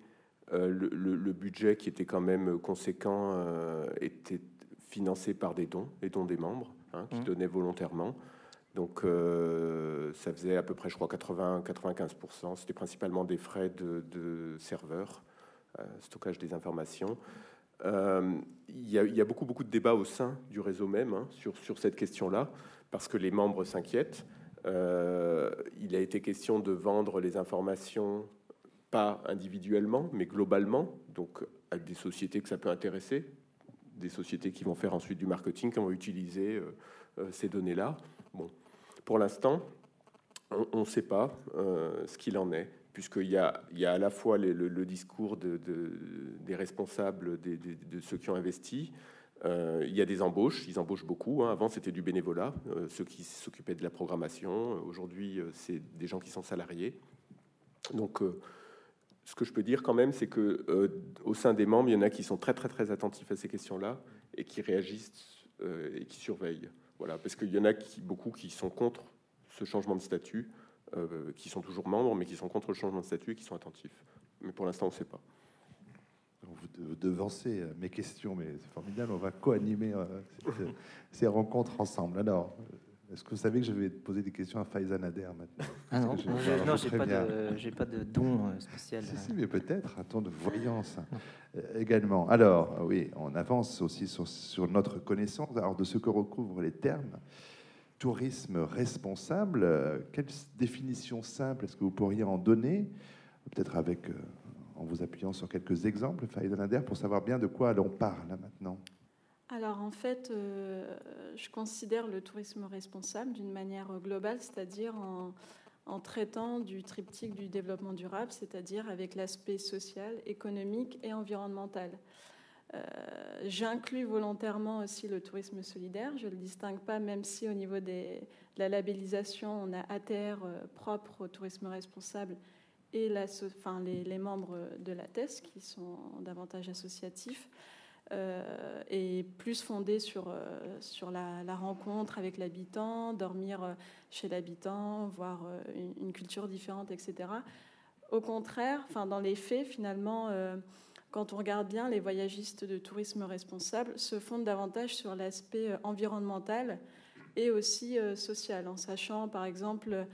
euh, le, budget qui était quand même conséquent euh, était financé par des dons, les dons des membres, hein, qui mmh. donnaient volontairement. Donc euh, ça faisait à peu près, je crois, 80-95%. C'était principalement des frais de, de serveurs, stockage des informations. Il y, a beaucoup, beaucoup de débats au sein du réseau même hein, sur, cette question-là, parce que les membres s'inquiètent. Euh, il a été question de vendre les informations pas individuellement, mais globalement, donc à des sociétés que ça peut intéresser, des sociétés qui vont faire ensuite du marketing, qui vont utiliser euh, euh, ces données-là. Bon, pour l'instant, on ne sait pas ce qu'il en est, puisqu'il y a, y a à la fois le, discours de, des responsables, de ceux qui ont investi, euh, il y a des embauches, ils embauchent beaucoup. Hein. Avant, c'était du bénévolat, euh, ceux qui s'occupaient de la programmation. Aujourd'hui, euh, c'est des gens qui sont salariés. Donc, ce que je peux dire quand même, c'est que au sein des membres, il y en a qui sont très très très attentifs à ces questions-là et qui réagissent et qui surveillent. Voilà, parce qu'il y en a beaucoup qui sont contre ce changement de statut, qui sont toujours membres, mais qui sont contre le changement de statut et qui sont attentifs. Mais pour l'instant, on ne sait pas
vous devancez euh, mes questions, mais c'est formidable. On va co-animer euh, ces rencontres ensemble. Alors, euh, est-ce que vous savez que je vais poser des questions à Faïza Nader maintenant?
Ah non, non, j'ai pas, de, pas de don spécial.
Si, si, mais peut-être un ton de voyance également. Alors, oui, on avance aussi sur, sur, notre connaissance alors, de ce que recouvrent les termes. tourisme responsable. Quelle définition simple est-ce que vous pourriez en donner? Peut-être avec, en vous appuyant sur quelques exemples, Faïda Nader, pour savoir bien de quoi l'on parle maintenant.
Alors en fait, je considère le tourisme responsable d'une manière globale, c'est-à-dire en, traitant du triptyque du développement durable, c'est-à-dire avec l'aspect social, économique et environnemental. Euh, j'inclus volontairement aussi le tourisme solidaire. Je ne le distingue pas, même si au niveau de la labellisation, on a ATR euh, propre au tourisme responsable et enfin, les, membres de la TES qui sont davantage associatifs. Euh, et plus fondé sur, sur la, rencontre avec l'habitant, dormir chez l'habitant, voir une, une, culture différente, etc. Au contraire, enfin, dans les faits, finalement, quand on regarde bien, les voyagistes de tourisme responsable se fondent davantage sur l'aspect euh, environnemental et aussi euh, social, en sachant par exemple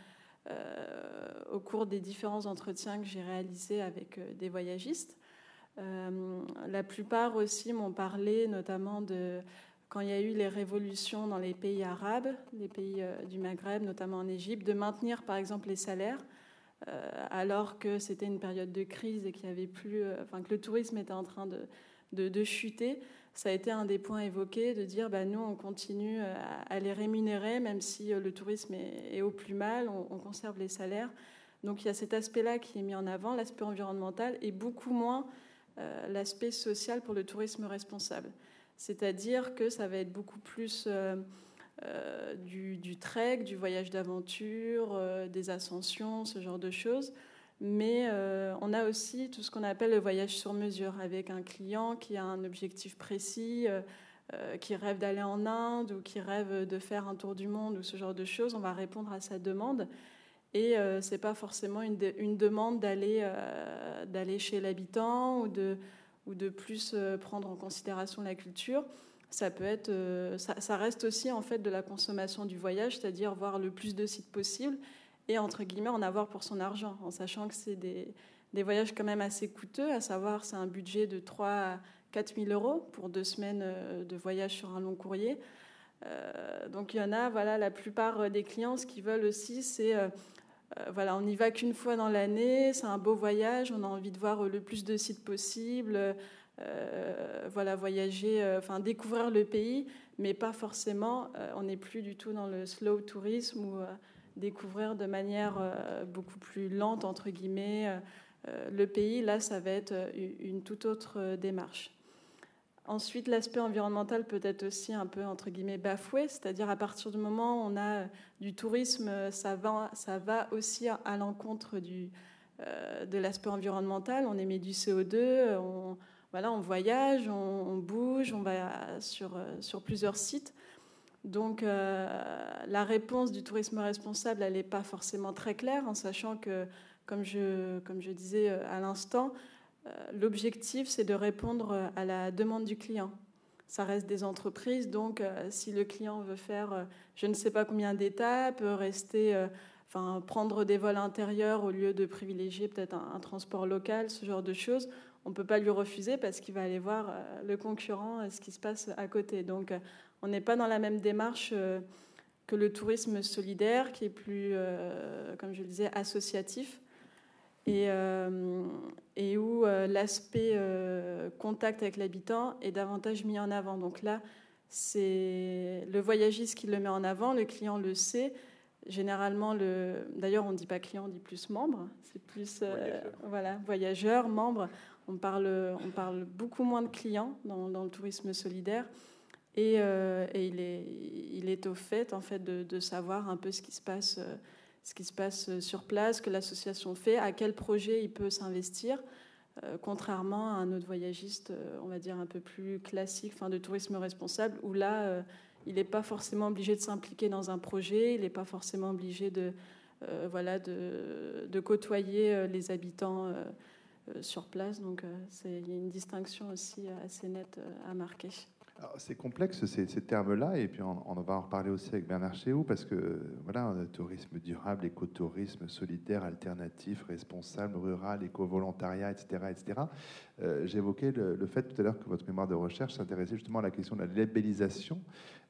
euh, au cours des différents entretiens que j'ai réalisés avec des voyagistes, la plupart aussi m'ont parlé notamment de quand il y a eu les révolutions dans les pays arabes, les pays du Maghreb, notamment en Égypte, de maintenir par exemple les salaires euh, alors que c'était une période de crise et qu'il avait plus, euh, que le tourisme était en train de, de, chuter, ça a été un des points évoqués de dire bah, nous on continue à, les rémunérer même si euh, le tourisme est, au plus mal, on, conserve les salaires. Donc il y a cet aspect-là qui est mis en avant, l'aspect environnemental et beaucoup moins l'aspect social pour le tourisme responsable. C'est-à-dire que ça va être beaucoup plus euh, du, trek, du voyage d'aventure, euh, des ascensions, ce genre de choses. Mais euh, on a aussi tout ce qu'on appelle le voyage sur mesure, avec un client qui a un objectif précis, qui rêve d'aller en Inde ou qui rêve de faire un tour du monde ou ce genre de choses. On va répondre à sa demande. Et ce n'est pas forcément une, demande d'aller d'aller chez l'habitant ou de, ou de plus prendre en considération la culture ça peut être, euh, ça, reste aussi en fait de la consommation du voyage, c'est-à-dire voir le plus de sites possible et entre guillemets en avoir pour son argent, en sachant que c'est des, voyages quand même assez coûteux, à savoir c'est un budget de 3 à 4 000 euros pour deux semaines euh, de voyage sur un long courrier. Euh, donc il y en a, voilà, la plupart des clients, ce qu'ils veulent aussi, c'est voilà, on n'y va qu'une fois dans l'année, c'est un beau voyage, on a envie de voir le plus de sites possible euh, voilà, voyager, euh, enfin découvrir le pays, mais pas forcément. Euh, on n'est plus du tout dans le slow tourisme ou découvrir de manière beaucoup plus lente entre guillemets le pays. Là, ça va être une toute autre démarche. Ensuite, l'aspect environnemental peut être aussi un peu entre guillemets bafoué, c'est-à-dire à partir du moment où on a du tourisme, ça va, ça va aussi à l'encontre du, de l'aspect environnemental. On émet du CO2, on, voilà, on voyage, on, bouge, on va sur, euh, sur plusieurs sites. Donc euh, la réponse du tourisme responsable, elle n'est pas forcément très claire, en sachant que, comme je, comme je disais euh, à l'instant, l'objectif, c'est de répondre à la demande du client. Ça reste des entreprises, donc si le client veut faire je ne sais pas combien d'étapes, rester, enfin prendre des vols intérieurs au lieu de privilégier peut-être un, transport local, ce genre de choses, on ne peut pas lui refuser parce qu'il va aller voir euh, le concurrent, euh, ce qui se passe à côté. Donc euh, on n'est pas dans la même démarche que le tourisme solidaire, qui est plus, comme je le disais, associatif, et, et où l'aspect contact avec l'habitant est davantage mis en avant. Donc là, c'est le voyagiste qui le met en avant, le client le sait. Généralement, le... d'ailleurs, on ne dit pas client, on dit plus membre. C'est plus voilà, voyageur, membre. On parle, on parle beaucoup moins de clients dans, le tourisme solidaire. Et, euh, il, est, il, est, au fait, en fait de, savoir un peu ce qui se passe, euh, ce qui se passe sur place, que l'association fait, à quel projet il peut s'investir, euh, contrairement à un autre voyagiste, on va dire un peu plus classique, enfin de tourisme responsable, où là, il n'est pas forcément obligé de s'impliquer dans un projet, il n'est pas forcément obligé de, voilà, de, de, côtoyer les habitants euh, sur place. Donc, euh, il y a une distinction aussi assez nette euh, à marquer.
C'est complexe ces, termes-là, et puis on, va en reparler aussi avec Bernard Chéou, parce que voilà, tourisme durable, écotourisme, solidaire, alternatif, responsable, rural, éco-volontariat, etc. etc. Euh, J'évoquais le, fait tout à l'heure que votre mémoire de recherche s'intéressait justement à la question de la labellisation.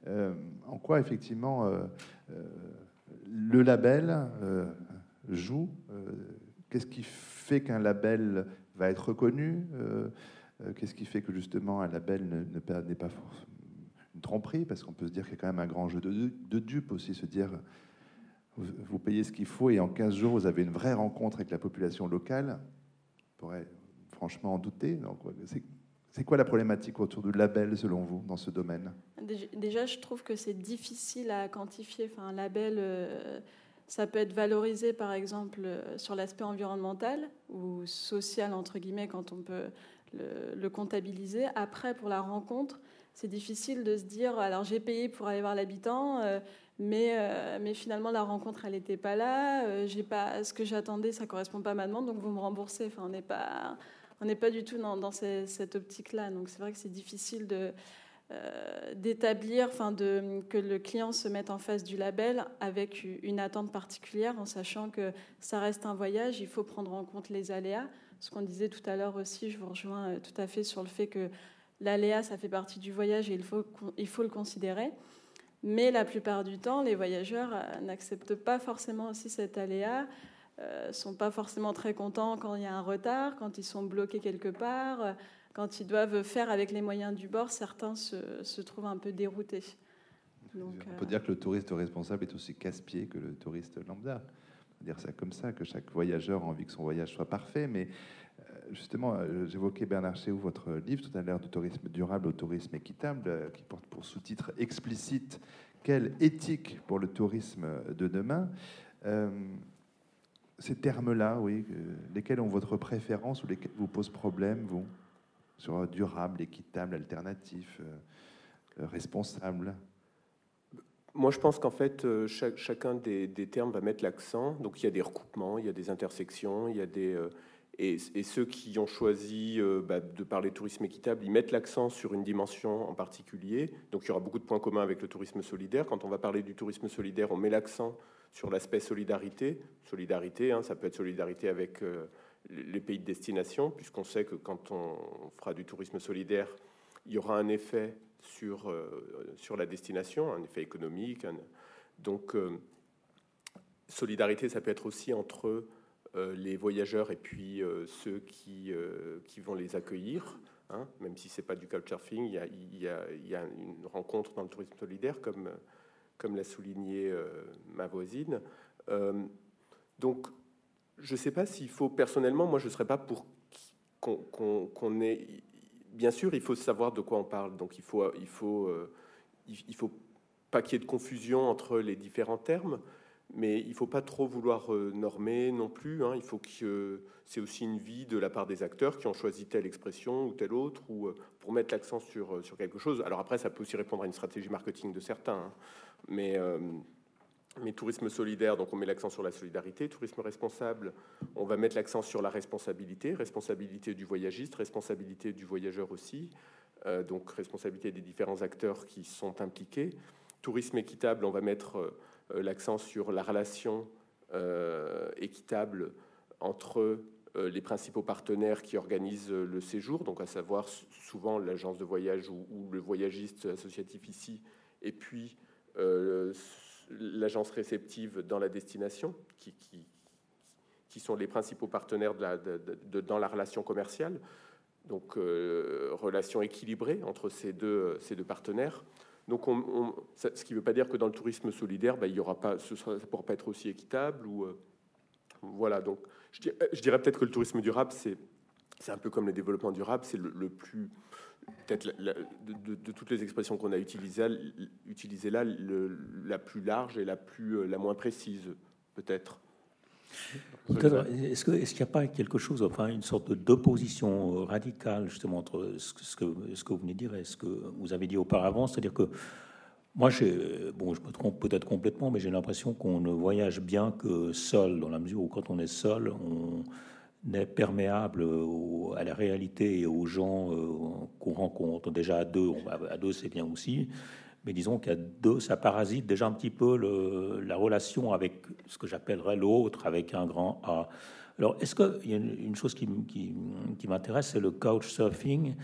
Euh, en quoi effectivement euh, le label joue Qu'est-ce qui fait qu'un label va être reconnu qu'est-ce qui fait que justement un label n'est pas, une tromperie? Parce qu'on peut se dire qu'il y a quand même un grand jeu de, de dupes aussi, se dire vous, payez ce qu'il faut et en 15 jours vous avez une vraie rencontre avec la population locale. On pourrait franchement en douter. C'est quoi la problématique autour du label selon vous dans ce domaine?
Déjà, je trouve que c'est difficile à quantifier. Enfin, un label, euh, ça peut être valorisé par exemple euh, sur l'aspect environnemental ou social, entre guillemets, quand on peut le, comptabiliser. Après, pour la rencontre, c'est difficile de se dire alors j'ai payé pour aller voir l'habitant, euh, mais, euh, mais finalement la rencontre elle n'était pas là, euh, j'ai pas ce que j'attendais, ça correspond pas à ma demande, donc vous me remboursez. Enfin, on n'est pas pas du tout dans, dans cette optique-là. Donc c'est vrai que c'est difficile d'établir, enfin de que le client se mette en face du label avec une attente particulière, en sachant que ça reste un voyage, il faut prendre en compte les aléas ce qu'on disait tout à l'heure aussi, je vous rejoins euh, tout à fait sur le fait que l'aléa, ça fait partie du voyage et il faut, il faut le considérer. Mais la plupart du temps, les voyageurs euh, n'acceptent pas forcément aussi cet aléa, ne euh, sont pas forcément très contents quand il y a un retard, quand ils sont bloqués quelque part, quand ils doivent faire avec les moyens du bord, certains se, se trouvent un peu déroutés.
Donc, On peut dire que le touriste responsable est aussi casse-pied que le touriste lambda dire ça comme ça, que chaque voyageur a envie que son voyage soit parfait, mais euh, justement, euh, j'évoquais Bernard Chéou, votre livre tout à l'heure, du tourisme durable au tourisme équitable, euh, qui porte pour sous-titre explicite Quelle éthique pour le tourisme de demain Ces termes-là, oui, lesquels ont votre préférence ou lesquels vous posent problème, vous Sur durable, équitable, alternatif, responsable?
Moi, je pense qu'en fait, euh, chacun des, termes va mettre l'accent. Donc, il y a des recoupements, il y a des intersections, il y a des. Euh, et, ceux qui ont choisi euh, bah, de parler tourisme équitable, ils mettent l'accent sur une dimension en particulier. Donc, il y aura beaucoup de points communs avec le tourisme solidaire. Quand on va parler du tourisme solidaire, on met l'accent sur l'aspect solidarité. Solidarité, hein, ça peut être solidarité avec les pays de destination, puisqu'on sait que quand on fera du tourisme solidaire, il y aura un effet sur, euh, sur la destination, un effet économique. donc, euh, solidarité, ça peut être aussi entre euh, les voyageurs et puis ceux qui, qui vont les accueillir. Hein, même si c'est pas du couchsurfing, il y, a, y y, a, une rencontre dans le tourisme solidaire, comme, comme l'a souligné ma voisine. donc, je ne sais pas s'il faut, personnellement, moi je ne serais pas pour qu'on ait bien sûr, il faut savoir de quoi on parle. Donc, il faut, il faut, euh, il faut pas qu'il y ait de confusion entre les différents termes, mais il faut pas trop vouloir euh, normer non plus. Hein. Il faut que c'est aussi une vie de la part des acteurs qui ont choisi telle expression ou telle autre, ou euh, pour mettre l'accent sur, sur quelque chose. Alors après, ça peut aussi répondre à une stratégie marketing de certains, hein. mais mais tourisme solidaire, donc on met l'accent sur la solidarité. Tourisme responsable, on va mettre l'accent sur la responsabilité, responsabilité du voyagiste, responsabilité du voyageur aussi, euh, donc responsabilité des différents acteurs qui sont impliqués. Tourisme équitable, on va mettre euh, l'accent sur la relation euh, équitable entre les principaux partenaires qui organisent le séjour, donc à savoir souvent l'agence de voyage ou, le voyagiste associatif ici, et puis l'agence réceptive dans la destination, qui, qui, sont les principaux partenaires dans la relation commerciale. Donc, euh, relation équilibrée entre ces deux, ces deux partenaires. Donc, on, ce qui ne veut pas dire que dans le tourisme solidaire, ben, il y aura pas, ce ne pourra pas être aussi équitable. Ou, euh, voilà, donc je dirais, peut-être que le tourisme durable, c'est un peu comme le développement durable, c'est le, plus, peut-être de, toutes les expressions qu'on a utilisées, là, la plus large et la, plus, euh, la moins précise, peut-être.
Est-ce qu'il n'y a pas quelque chose, enfin une sorte d'opposition euh, radicale justement entre ce que, vous venez de dire et ce que vous avez dit auparavant? C'est-à-dire que moi, bon, je me trompe peut-être complètement, mais j'ai l'impression qu'on ne voyage bien que seul, dans la mesure où quand on est seul, on, n'est perméable à la réalité et aux gens qu'on rencontre. Déjà à deux, à deux c'est bien aussi, mais disons qu'à deux, ça parasite déjà un petit peu la relation avec ce que j'appellerais l'autre, avec un grand A. Alors, est-ce qu'il y a une, chose qui, qui, m'intéresse, c'est le couchsurfing.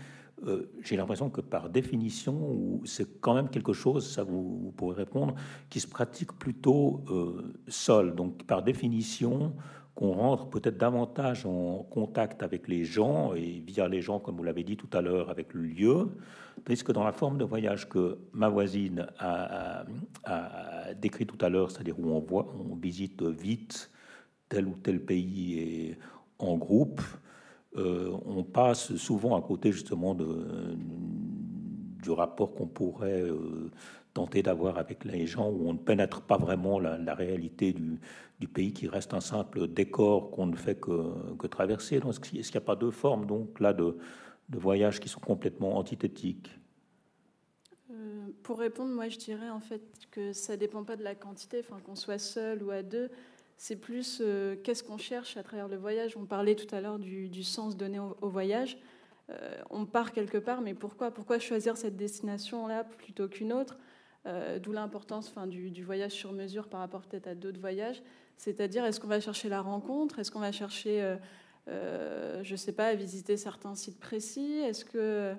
Euh, J'ai l'impression que par définition, c'est quand même quelque chose, ça vous, pourrez répondre, qui se pratique plutôt euh, seul. Donc, par définition, qu'on rentre peut-être davantage en contact avec les gens et via les gens, comme vous l'avez dit tout à l'heure, avec le lieu, tandis que dans la forme de voyage que ma voisine a, décrit tout à l'heure, c'est-à-dire où on, voit, on visite vite tel ou tel pays et en groupe, euh, on passe souvent à côté justement de, du rapport qu'on pourrait euh, tenter d'avoir avec les gens, où on ne pénètre pas vraiment la, réalité du, pays, qui reste un simple décor qu'on ne fait que, traverser. est-ce qu'il n'y a pas deux formes donc là de, de voyages qui sont complètement antithétiques?
Euh, Pour répondre, moi je dirais en fait que ça dépend pas de la quantité, enfin qu'on soit seul ou à deux c'est plus euh, qu'est-ce qu'on cherche à travers le voyage? On parlait tout à l'heure du, sens donné au, voyage. Euh, on part quelque part, mais pourquoi? Pourquoi choisir cette destination-là plutôt qu'une autre? Euh, D'où l'importance enfin, du, voyage sur mesure par rapport peut-être à d'autres voyages. C'est-à-dire, est-ce qu'on va chercher la rencontre? Est-ce qu'on va chercher, je ne sais pas, à visiter certains sites précis? Est-ce que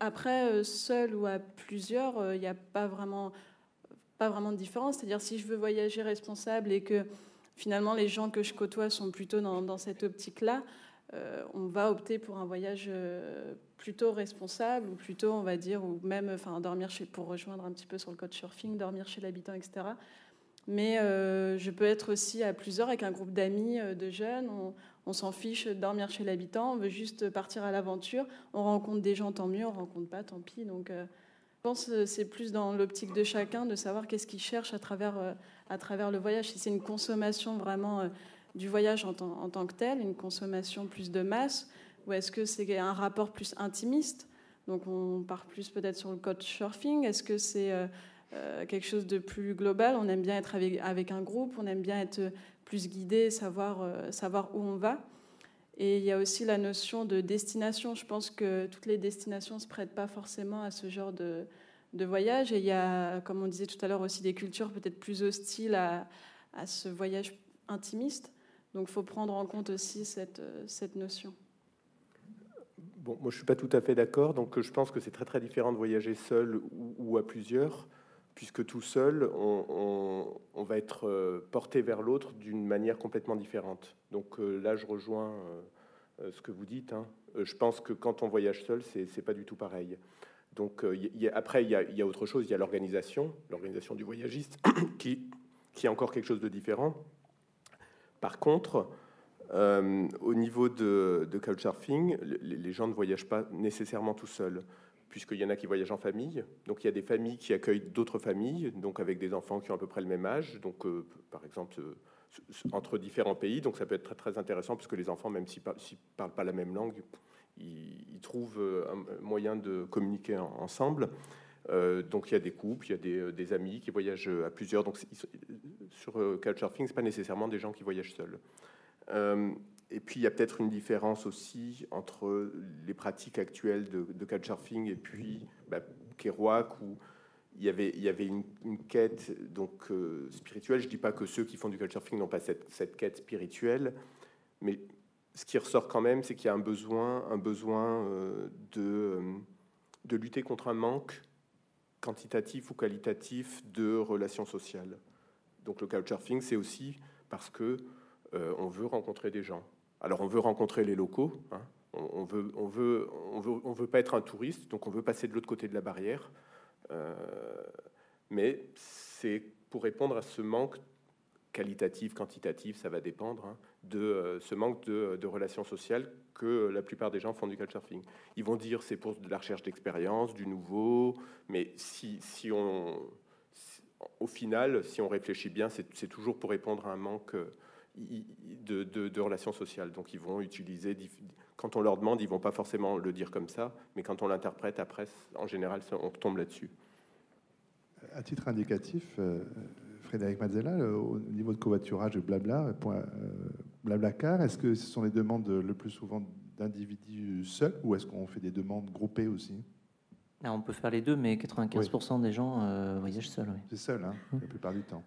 après, seul ou à plusieurs, il n'y a pas vraiment pas vraiment de différence? C'est-à-dire si je veux voyager responsable et que finalement les gens que je côtoie sont plutôt dans, cette optique-là, euh, on va opter pour un voyage euh, plutôt responsable ou plutôt, on va dire, ou même, enfin, dormir chez, pour rejoindre un petit peu sur le code surfing, dormir chez l'habitant, etc. Mais euh, je peux être aussi à plusieurs avec un groupe d'amis, de jeunes. On, s'en fiche de dormir chez l'habitant, on veut juste partir à l'aventure. On rencontre des gens, tant mieux. On rencontre pas, tant pis. Donc je pense que c'est plus dans l'optique de chacun de savoir qu'est-ce qu'il cherche à travers, euh, à travers le voyage. Si c'est une consommation vraiment euh, du voyage en, tant que tel, une consommation plus de masse, ou est-ce que c'est un rapport plus intimiste? Donc on part plus peut-être sur le code surfing. Est-ce que c'est euh, quelque chose de plus global? On aime bien être avec, un groupe, on aime bien être plus guidé, savoir, savoir où on va. Et il y a aussi la notion de destination. Je pense que toutes les destinations ne se prêtent pas forcément à ce genre de, voyage. Et il y a, comme on disait tout à l'heure, aussi des cultures peut-être plus hostiles à, ce voyage intimiste. Donc il faut prendre en compte aussi cette, cette notion.
Bon, moi je ne suis pas tout à fait d'accord. Donc je pense que c'est très très différent de voyager seul ou, à plusieurs puisque tout seul, on, va être euh, porté vers l'autre d'une manière complètement différente. Donc euh, là, je rejoins euh, ce que vous dites. Hein. Je pense que quand on voyage seul, c'est pas du tout pareil. Donc après, il y, a, autre chose, il y a l'organisation, l'organisation du voyagiste, qui, qui est encore quelque chose de différent. Par contre, au niveau de, de couchsurfing, les, gens ne voyagent pas nécessairement tout seuls puisqu'il y en a qui voyagent en famille. Donc il y a des familles qui accueillent d'autres familles, donc avec des enfants qui ont à peu près le même âge. Euh, par exemple euh, entre différents pays. Donc ça peut être très, intéressant puisque les enfants, même s'ils ne parlent pas la même langue, ils, trouvent euh, un moyen de communiquer ensemble. Donc il y a des couples, il y a des, des amis qui voyagent à plusieurs. Donc sur Couchsurfing, ce n'est pas nécésairement des gens qui voyagent seuls. Et puis, il y a peut-être une différence aussi entre les pratiques actuelles de, de couchsurfing et puis bah, Kerouac, où il y avait, une, quête donc, euh, spirituelle. Je ne dis pas que ceux qui font du couchsurfing n'ont pas cette, cette, quête spirituelle, mais ce qui ressort quand même, c'est qu'il y a un besoin, un besoin euh, de, euh, de lutter contre un manque quantitatif ou qualitatif de relations sociales. Donc le couchsurfing, c'est aussi parce que on veut rencontrer des gens. Alors on veut rencontrer les locaux, hein. on, veut, on, veut, on, veut, on veut pas être un touriste, donc on veut passer de l'autre côté de la barrière. Euh, mais c'est pour répondre à ce manque qualitatif, quantitatif, ça va dépendre, hein, de euh, ce manque de, relations sociales que la plupart des gens font du couchsurfing. Ils vont dire c'est pour de la recherche d'expérience, du nouveau, mais si, si on, au final, si on réfléchit bien, c'est toujours pour répondre à un manque de, relations sociales. Donc ils vont utiliser, quand on leur demande, ils vont pas forcément le dire comme ça, mais quand on l'interprète après, en général, on tombe là-dessus.
À titre indicatif, euh, Frédéric Mazzella, au niveau de covoiturage, blabla, point, euh, Blablacar, est-ce que ce sont les demandes le plus souvent d'individus seuls ou est-ce qu'on fait des demandes groupées aussi?
On peut faire les deux, mais 95% des gens euh, voyagent seuls.
C'est seul, hein, mmh. la plupart du temps.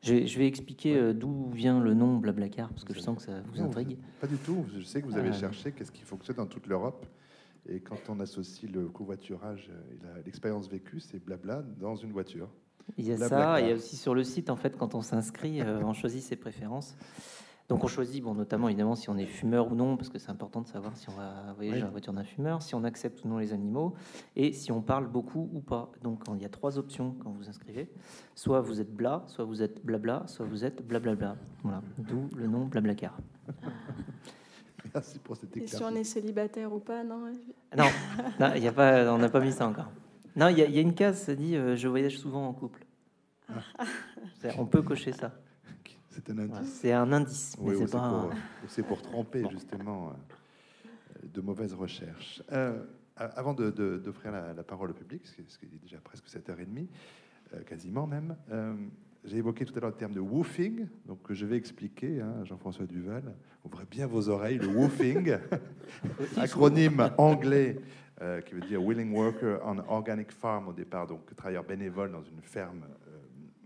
Je, vais expliquer euh, d'où vient le nom Blablacar, parce que je sens que ça vous intrigue.
Pas du tout. Je sais que vous avez cherché qu'est-ce qui fonctionne dans toute l'Europe. Et quand on associe le covoiturage et l'expérience vécue, c'est blabla dans une voiture.
Il y a ça, il y a aussi sur le site, en fait, quand on s'inscrit, euh, on choisit ses préférences. Donc on choisit, bon, notamment évidemment si on est fumeur ou non, parce que c'est important de savoir si on va voyager dans la voiture d'un fumeur, si on accepte ou non les animaux, et si on parle beaucoup ou pas. Donc il y a trois options quand vous inscrivez. Soit vous êtes bla, soit vous êtes blabla, soit vous êtes blablabla. Voilà, d'où le nom Blablacar.
Merci pour cette
Et si on est célibataire ou pas, non
Non, y a pas, on n'a pas mis ça encore. Non, il y, a une case, ça dit euh, je voyage souvent en couple. Ah. On peut cocher ça.
C'est un indice.
c'est un indice,
mais c'est pas. C'est pour, tromper justement euh, de mauvaises recherches. Euh, avant d'offrir la, parole au public, ce qui est déjà presque 7h30, quasiment même, j'ai évoqué tout à l'heure le terme de woofing, donc je vais expliquer, hein, Jean-François Duval, ouvrez bien vos oreilles, le woofing, acronyme anglais euh, qui veut dire Willing Worker on Organic Farm au départ, donc travailleur bénévole dans une ferme euh,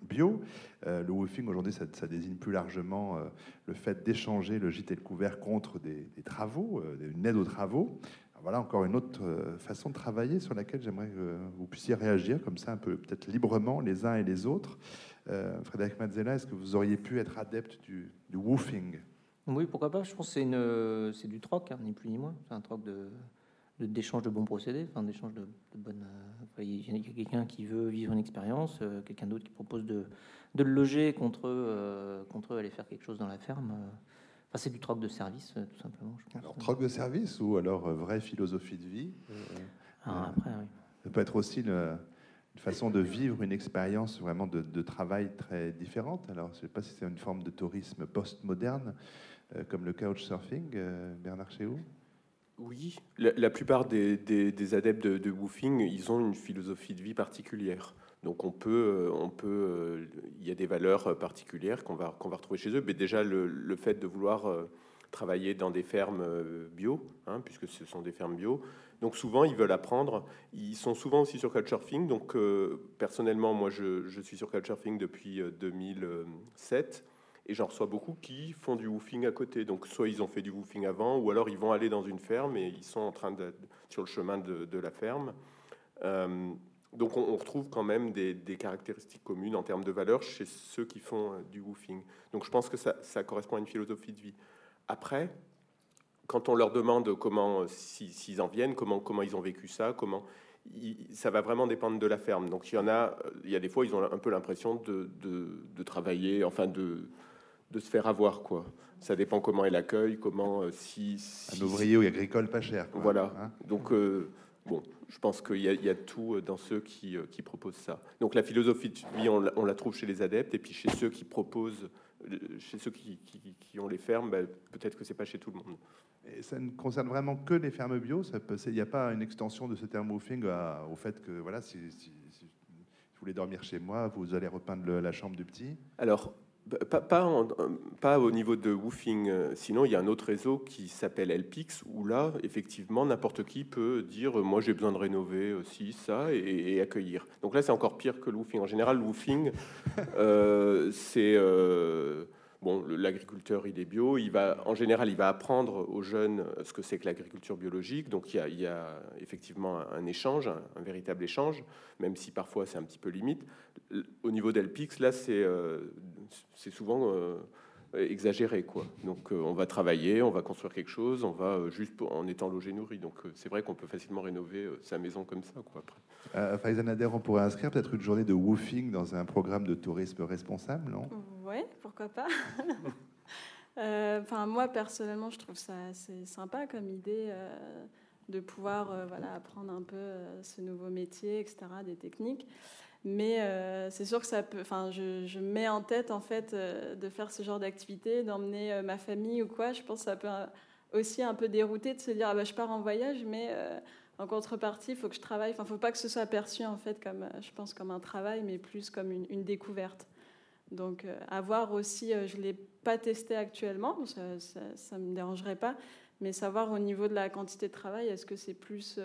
bio. Euh, le woofing aujourd'hui, ça, désigne plus largement le fait d'échanger le gîte et le couvert contre des, travaux, une aide aux travaux. voilà encore une autre façon de travailler sur laquelle j'aimerais que vous puissiez réagir comme ça un peu peut-être librement les uns et les autres. Frédéric Mazzella, est-ce que vous auriez pu être adepte du, woofing?
Oui, pourquoi pas. Je pense que c'est du troc, hein, ni plus ni moins. C'est un troc de, d'échange de bons procédés, enfin d'échange de, bonnes. Euh, il y a quelqu'un qui veut vivre une expérience, euh, quelqu'un d'autre qui propose de, de, le loger contre eux, euh, contre eux aller faire quelque chose dans la ferme. Enfin, c'est du troc de service, tout simplement.
Je Alors, troc de service ou alors vraie philosophie de vie
ah, après, oui.
Ça peut être aussi une, façon de vivre une expérience vraiment de, de, travail très différente. Alors, je ne sais pas si c'est une forme de tourisme post-moderne, comme le couchsurfing, Bernard Chéou
oui, la, plupart des, adeptes de, woofing, ils ont une philosophie de vie particulière. Donc on peut, euh, on peut, euh, il y a des valeurs particulières qu'on va, qu'on va retrouver chez eux. Mais déjà le, fait de vouloir euh, travailler dans des fermes bio, hein, puisque ce sont des fermes bio. Donc souvent ils veulent apprendre. Ils sont souvent aussi sur Couchsurfing. Donc personnellement, moi je, je, suis sur Couchsurfing depuis 2007. Et j'en reçois beaucoup qui font du woofing à côté. Donc, soit ils ont fait du woofing avant, ou alors ils vont aller dans une ferme et ils sont en train de, sur le chemin de, la ferme. Euh, donc, on, retrouve quand même des, caractéristiques communes en termes de valeur chez ceux qui font euh, du woofing. Donc, je pense que ça, correspond à une philosophie de vie. Après, quand on leur demande comment, s'ils en viennent, comment, comment ils ont vécu ça, comment ça va vraiment dépendre de la ferme. Donc il y en a, il y a des fois ils ont un peu l'impression de, de, travailler, enfin de, de se faire avoir, quoi. Ça dépend comment elle accueille, comment euh, si,
un ouvrier ou agricole pas cher.
Voilà. Hein. Donc euh, bon, je pense qu'il y, y, a tout dans ceux qui, euh, qui, proposent ça. Donc la philosophie de vie, on, la trouve chez les adeptes et puis chez ceux qui proposent, chez ceux qui, qui, ont les fermes, ben, peut-être que c'est pas chez tout le monde.
Et ça ne concerne vraiment que les fermes bio. Il n'y a pas une extension de ce terme woofing au fait que voilà, si, si, si, vous voulez dormir chez moi, vous allez repeindre la chambre du petit?
Alors pas, pas, au niveau de woofing, euh, sinon il y a un autre réseau qui s'appelle Elpix, où là, effectivement, n'importe qui peut dire Moi j'ai besoin de rénover aussi ça et, accueillir. Donc là, c'est encore pire que le woofing. En général, le woofing, euh, c'est. Euh, bon, l'agriculteur, il est bio. Il va, en général, il va apprendre aux jeunes ce que c'est que l'agriculture biologique. Donc, il y a, effectivement un, échange, un, véritable échange, même si parfois c'est un petit peu limite. Au niveau d'Elpix, là, c'est c'est souvent euh, exagéré quoi. Donc euh, on va travailler, on va construire quelque chose, on va euh, juste en étant logé nourri. Donc c'est vrai qu'on peut facilement rénover sa maison comme ça quoi
après. On pourrait inscrire peut-être une journée de woofing dans un programme de tourisme responsable, non?
Oui, pourquoi pas. Enfin moi personnellement, je trouve ça assez sympa comme idée de pouvoir voilà apprendre un peu ce nouveau métier, etc., des techniques. Mais euh, c'est sûr que ça peut. Enfin, je, je, mets en tête en fait euh, de faire ce genre d'activité, d'emmener euh, ma famille ou quoi. Je pense que ça peut aussi un peu dérouter de se dire ah bah, je pars en voyage, mais en contrepartie, il faut que je travaille. Enfin, faut pas que ce soit perçu en fait comme, je pense, comme un travail, mais plus comme une découverte. Donc, avoir aussi, je l'ai pas testé actuellement, ça ne me dérangerait pas, mais savoir au niveau de la quantité de travail, est-ce que c'est plus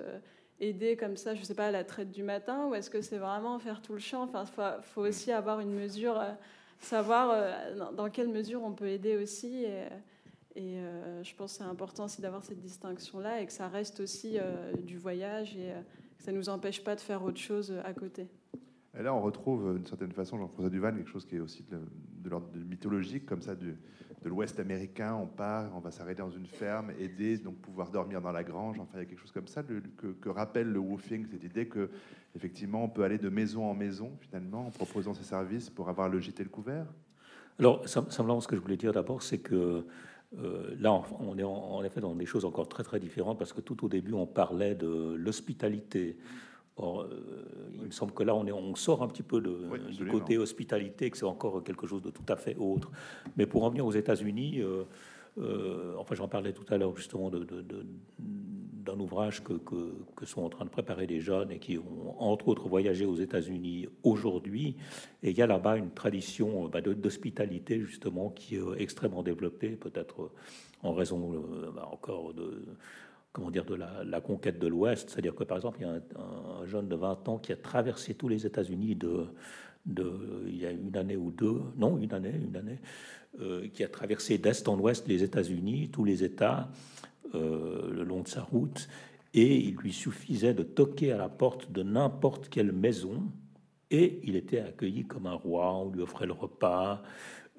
aider comme ça, je ne sais pas, à la traite du matin, ou est-ce que c'est vraiment faire tout le champ? Enfin, il faut, aussi avoir une mesure, euh, savoir euh, dans, quelle mesure on peut aider aussi. Et, et euh, je pense que c'est important aussi d'avoir cette distinction-là et que ça reste aussi du voyage et que ça ne nous empêche pas de faire autre chose à côté.
Et là, on retrouve d'une certaine façon, Jean-François Duval, quelque chose qui est aussi de, l'ordre mythologique, comme ça, du, de l'Ouest américain, on part, on va s'arrêter dans une ferme, aider, donc pouvoir dormir dans la grange. Enfin, il y a quelque chose comme ça que, rappelle le woofing, cette idée que effectivement on peut aller de maison en maison finalement en proposant ses services pour avoir le gîte et le couvert.
Alors, simplement, ce que je voulais dire d'abord, c'est que euh, là, on est en, effet dans des choses encore très très différentes parce que tout au début, on parlait de l'hospitalité. Or, euh, il me semble que là, on, est, on sort un petit peu de, du côté hospitalité, que c'est encore quelque chose de tout à fait autre. Mais pour en venir aux États-Unis, euh, euh, enfin, j'en parlais tout à l'heure justement d'un de, ouvrage que, que, sont en train de préparer des jeunes et qui ont entre autres voyagé aux États-Unis aujourd'hui. Et il y a là-bas une tradition bah, d'hospitalité justement qui est extrêmement développée, peut-être en raison bah, encore de comment dire, de la, conquête de l'Ouest. C'est-à-dire que, par exemple, il y a un, jeune de 20 ans qui a traversé tous les États-Unis de, il y a une année ou deux, non, une année, une année, euh, qui a traversé d'est en ouest les États-Unis, tous les États, euh, le long de sa route, et il lui suffisait de toquer à la porte de n'importe quelle maison, et il était accueilli comme un roi, on lui offrait le repas,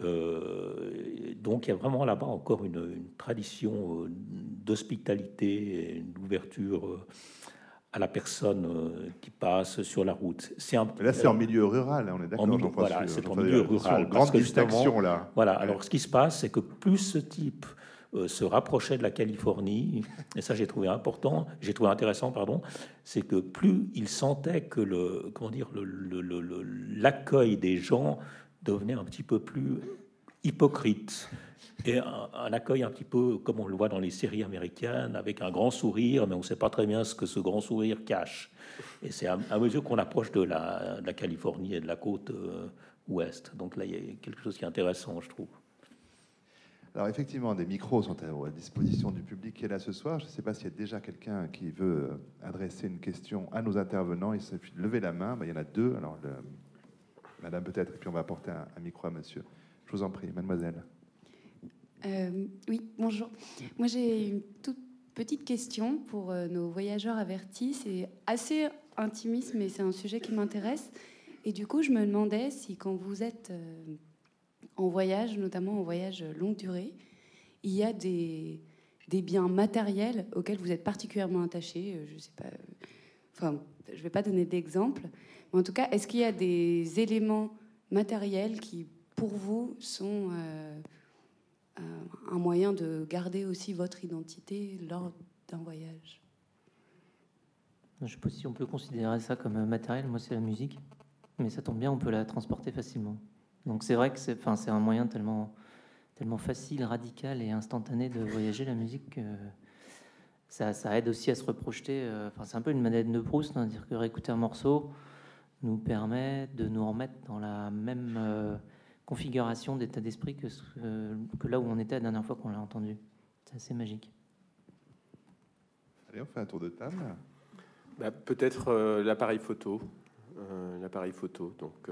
euh, donc il y a vraiment là-bas encore une, tradition euh, d'hospitalité et d'ouverture euh, à la personne qui passe sur la route.
C'est un... Là, c'est en milieu rural, hein, on est d'accord.
Voilà, c'est en milieu rural.
Grande distinction là.
Voilà. Alors, ce qui se passe, c'est que plus ce type se rapprochait de la Californie, et ça j'ai trouvé important, j'ai trouvé intéressant, pardon, c'est que plus il sentait que le, comment dire, l'accueil le, des gens devenait un petit peu plus hypocrite et un, accueil un petit peu comme on le voit dans les séries américaines, avec un grand sourire, mais on ne sait pas très bien ce que ce grand sourire cache. Et c'est à, mesure qu'on approche de la, Californie et de la côte euh, ouest. Donc là, il y a quelque chose qui est intéressant, je trouve.
Alors effectivement, des micros sont à, disposition du public qui est là ce soir. Je ne sais pas s'il y a déjà quelqu'un qui veut adresser une question à nos intervenants. Il suffit de lever la main. Ben, il y en a deux. Alors le, Madame peut-être, et puis on va apporter un, micro à Monsieur. Je vous en prie, Mademoiselle.
Euh, oui, bonjour. Moi, j'ai une toute petite question pour euh, nos voyageurs avertis. C'est assez intimiste, mais c'est un sujet qui m'intéresse. Et du coup, je me demandais si, quand vous êtes euh, en voyage, notamment en voyage longue durée, il y a des, biens matériels auxquels vous êtes particulièrement attaché. Je sais pas. Enfin, je ne vais pas donner d'exemple, en tout cas, est-ce qu'il y a des éléments matériels qui, pour vous, sont euh, euh, un moyen de garder aussi votre identité lors d'un voyage?
Je ne sais pas si on peut considérer ça comme matériel. Moi, c'est la musique. Mais ça tombe bien, on peut la transporter facilement. Donc c'est vrai que c'est, un moyen tellement, facile, radical et instantané de voyager, la musique, que ça, ça aide aussi à se reprojeter. Euh, enfin, c'est un peu une manette de Proust, hein, dire que réécouter un morceau, nous permet de nous remettre dans la même euh, configuration d'état d'esprit que, que là où on était la dernière fois qu'on l'a entendu. C'est assez magique.
Allez, on fait un tour de table.
Bah, peut-être euh, l'appareil photo. Euh, l'appareil photo, donc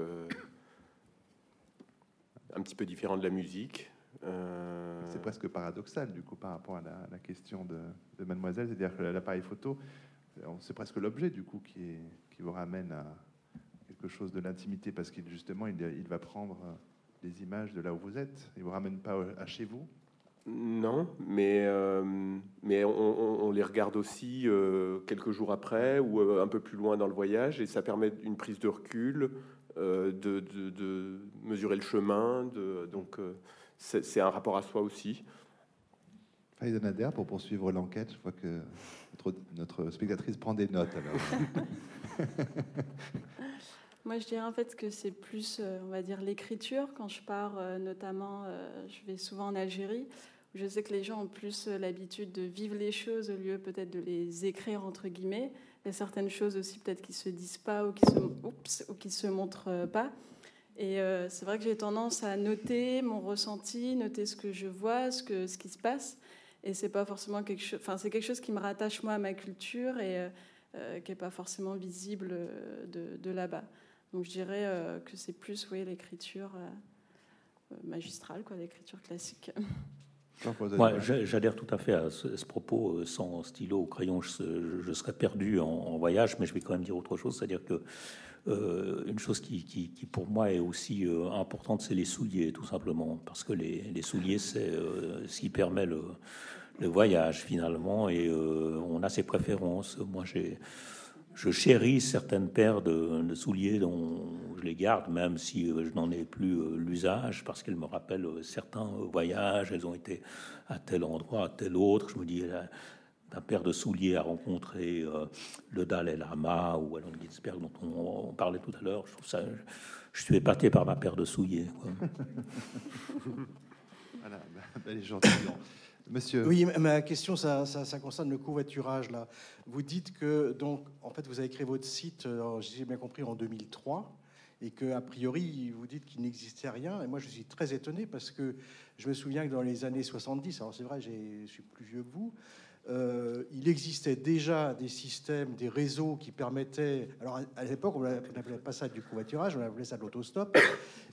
un petit peu différent de la musique.
C'est presque paradoxal du coup par rapport à la, question de, de Mademoiselle, c'est-à-dire que l'appareil photo, c'est presque l'objet du coup qui, est, qui vous ramène à, quelque chose de l'intimité parce qu'il justement il, il, va prendre des euh, images de là où vous êtes. Il vous ramène pas à chez vous?
Non, mais euh, mais on, les regarde aussi euh, quelques jours après ou un peu plus loin dans le voyage et ça permet une prise de recul, de, de, mesurer le chemin. De, donc c'est un rapport à soi aussi.
Faïda Nader, pour poursuivre l'enquête, je vois que notre, notre spectatrice prend des notes alors.
Moi, je dirais en fait que c'est plus, euh, on va dire, l'écriture. Quand je pars, euh, notamment, euh, je vais souvent en Algérie, où je sais que les gens ont plus l'habitude de vivre les choses au lieu peut-être de les écrire, entre guillemets. Il y a certaines choses aussi peut-être qui se disent pas ou qui se, oups, ou qui se montrent pas. Et euh, c'est vrai que j'ai tendance à noter mon ressenti, noter ce que je vois, ce, que, ce qui se passe. Et c'est pas forcément quelque chose. Enfin, c'est quelque chose qui me rattache moi à ma culture et euh, qui n'est pas forcément visible de, de là-bas. Donc je dirais que c'est plus, oui, l'écriture magistrale, quoi, l'écriture classique.
Ouais, J'adhère tout à fait à ce, propos. Sans stylo ou crayon, je, serais perdu en, voyage, mais je vais quand même dire autre chose, c'est-à-dire que euh, une chose qui, qui, pour moi est aussi euh, importante, c'est les souliers, tout simplement, parce que les, les souliers, c'est euh, ce qui permet le, le, voyage finalement, et on a ses préférences. Moi, j'ai je chéris certaines paires de, souliers dont je les garde, même si je n'en ai plus l'usage, parce qu'elles me rappellent certains voyages. Elles ont été à tel endroit, à tel autre. Je me dis, d'un paire de souliers à rencontrer euh, le Dalai Lama ou Alan Ginsberg dont on, parlait tout à l'heure. Je trouve ça, je, suis épaté par ma paire de souliers.
voilà, belle Monsieur.
Oui, ma question, ça, ça, concerne le covoiturage. Là. Vous dites que, donc, en fait, vous avez créé votre site, euh, j'ai bien compris, en 2003, et que a priori, vous dites qu'il n'existait rien. Et moi, je suis très étonné parce que je me souviens que dans les années 70, alors c'est vrai, je suis plus vieux que vous, euh, il existait déjà des systèmes, des réseaux qui permettaient. Alors à l'époque, on n'appelait pas ça du covoiturage, on appelait ça de l'autostop.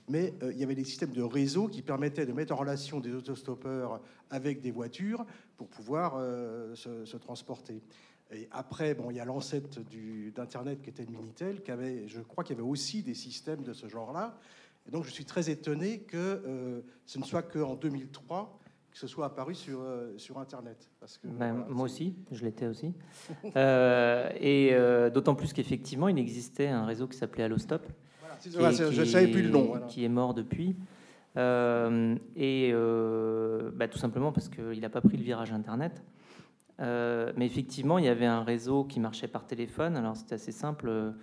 Mais euh, il y avait des systèmes de réseaux qui permettaient de mettre en relation des autostoppeurs avec des voitures pour pouvoir euh, se, transporter. Et après, bon, il y a l'ancêtre d'Internet qui était le Minitel, qui avait, je crois qu'il y avait aussi des systèmes de ce genre-là. Donc je suis très étonné que ce ne soit qu'en 2003 que ce soit apparu sur, euh, sur Internet.
Parce que, ben, moi aussi, je l'étais aussi. Euh, et euh, d'autant plus qu'effectivement, il existait un réseau qui s'appelait Allostop.
Voilà, je ne savais plus le nom.
Qui est mort depuis. et bah, tout simplement parce qu'il n'a pas pris le virage Internet. mais effectivement, il y avait un réseau qui marchait par téléphone. Alors c'était assez simple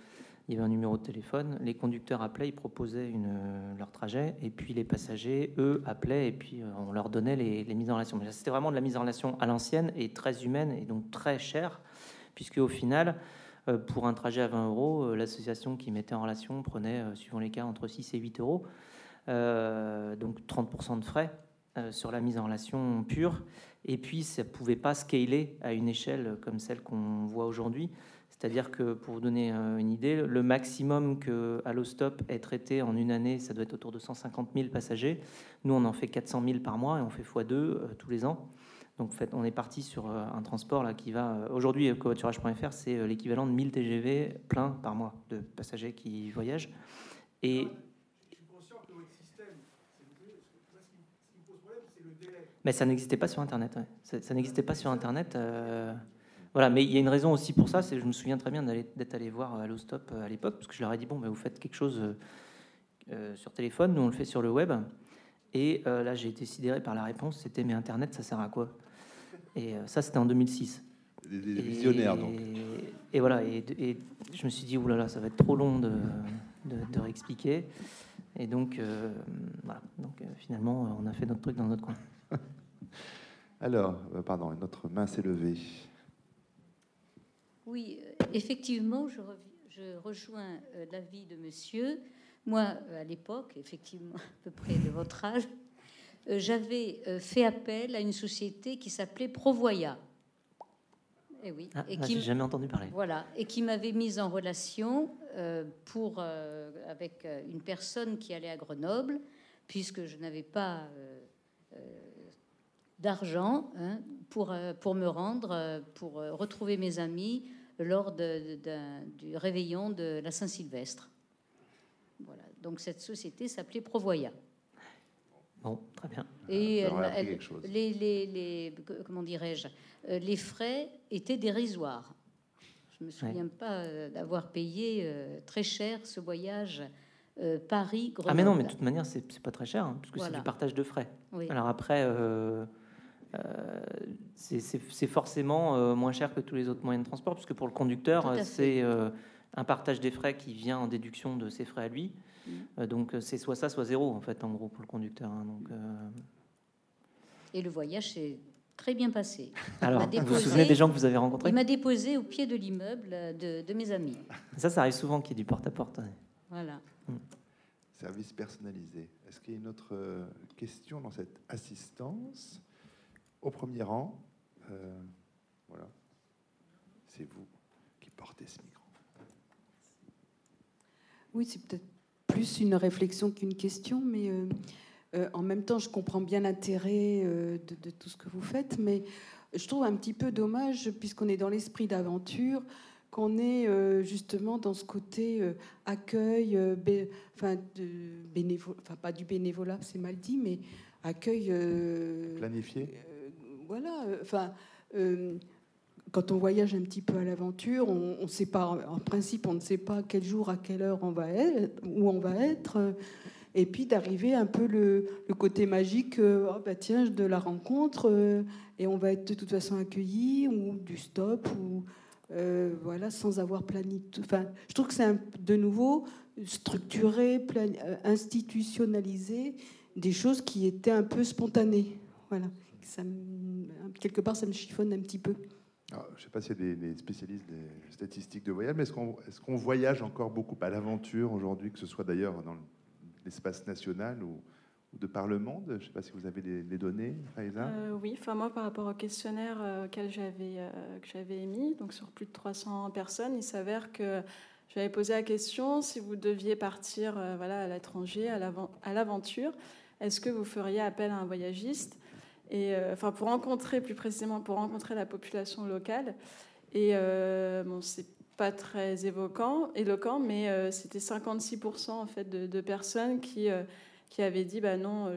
il y avait un numéro de téléphone, les conducteurs appelaient, ils proposaient euh, leur trajet, et puis les passagers, eux, appelaient, et puis euh, on leur donnait les, mises en relation. C'était vraiment de la mise en relation à l'ancienne, et très humaine, et donc très chère, puisque au final, euh, pour un trajet à 20 euros, l'association qui mettait en relation prenait, suivant les cas, entre 6 et 8 euros, donc 30% de frais sur la mise en relation pure, et puis ça ne pouvait pas scaler à une échelle comme celle qu'on voit aujourd'hui. C'est-à-dire que, pour vous donner euh, une idée, le maximum que Allostop ait traité en une année, ça doit être autour de 150 000 passagers. Nous, on en fait 400 000 par mois et on fait x2 euh, tous les ans. Donc, en fait, on est parti sur euh, un transport là, qui va. Aujourd'hui, covoiturage.fr, c'est l'équivalent de 1000 TGV plein par mois de passagers qui voyagent. Et. Mais ça n'existait pas sur Internet. Ça, n'existait pas sur Internet. Voilà, mais il y a une raison aussi pour ça, c'est je me souviens très bien d'être allé voir Allostop euh, à l'époque, parce que je leur ai dit, bon, ben, vous faites quelque chose euh, euh, sur téléphone, nous on le fait sur le web. Et là, j'ai été sidéré par la réponse, c'était, mais Internet, ça sert à quoi? Et ça, c'était en 2006.
Des, visionnaires, donc.
Et voilà, et, je me suis dit, oulala, ça va être trop long de, de, réexpliquer. Et donc, voilà, donc finalement, on a fait notre truc dans notre coin.
Alors, pardon, notre main s'est levée.
Oui, euh, effectivement, je, rejoins euh, l'avis de monsieur. Moi, euh, à l'époque, effectivement, à peu près de votre âge, j'avais fait appel à une société qui s'appelait Provoya.
Et eh oui, ah, et qui jamais entendu parler.
Voilà, et qui m'avait mise en relation pour avec une personne qui allait à Grenoble, puisque je n'avais pas d'argent hein, pour, pour me rendre, pour retrouver mes amis, lors du réveillon de la Saint-Sylvestre. Voilà. Donc cette société s'appelait Provoya.
Bon, très bien.
Et les, les, les, comment dirais-je, euh, les frais étaient dérisoires. Je me souviens pas euh, d'avoir payé euh, très cher ce voyage Paris.
Ah mais non, mais de toute manière, c'est pas très cher, hein, puisque c'est du partage de frais. Alors après. Euh, c'est forcément euh, moins cher que tous les autres moyens de transport, puisque pour le conducteur, c'est euh, un partage des frais qui vient en déduction de ses frais à lui. Mm. donc c'est soit ça, soit zéro, en fait, en gros, pour le conducteur. Hein. donc,
Et le voyage s'est très bien passé.
Alors, vous vous souvenez des gens que vous avez rencontrés
Il m'a déposé au pied de l'immeuble de, mes amis.
Ça, ça arrive souvent qu'il y ait du porte-à-porte.
Voilà. Mm.
service personnalisé. Est-ce qu'il y a une autre euh, question dans cette assistance? Au premier rang, euh, voilà, c'est vous qui portez ce micro.
Oui, c'est peut-être plus une réflexion qu'une question, mais euh, en même temps, je comprends bien l'intérêt de, de, tout ce que vous faites, mais je trouve un petit peu dommage, puisqu'on est dans l'esprit d'aventure, qu'on est euh, justement dans ce côté euh, accueil, euh, enfin, de bénévo enfin pas du bénévolat, c'est mal dit, mais accueil.
Planifié
Voilà, enfin. quand on voyage un petit peu à l'aventure, on, on sait pas, en principe, on ne sait pas quel jour, à quelle heure on va être, où on va être et puis d'arriver un peu le, côté magique, oh bah tiens, de la rencontre, et on va être de toute façon accueilli, ou du stop, ou euh, voilà, sans avoir planifié. Enfin, je trouve que c'est de nouveau structuré, euh, institutionnalisé des choses qui étaient un peu spontanées. Voilà, ça quelque part, ça me chiffonne un petit peu.
je ne sais pas s'il y a des, spécialistes des statistiques de voyage, mais est-ce qu'on est voyage encore beaucoup à l'aventure aujourd'hui, que ce soit d'ailleurs dans l'espace national ou, de par le monde? Je ne sais pas si vous avez des, données,
euh, Oui, enfin moi par rapport au questionnaire euh, auquel j'avais euh, que j'avais émis, donc sur plus de 300 personnes, il s'avère que j'avais posé la question si vous deviez partir voilà à l'étranger, à l'aventure, est-ce que vous feriez appel à un voyagiste? Et enfin pour rencontrer plus précisément pour rencontrer la population locale et bon c'est pas très éloquent, mais c'était 56% en fait de, personnes qui qui avait dit bah non,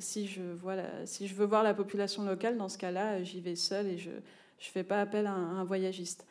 si, je vois si je veux voir la population locale, dans ce cas-là, j'y vais seul et je ne fais pas appel à un, voyagiste.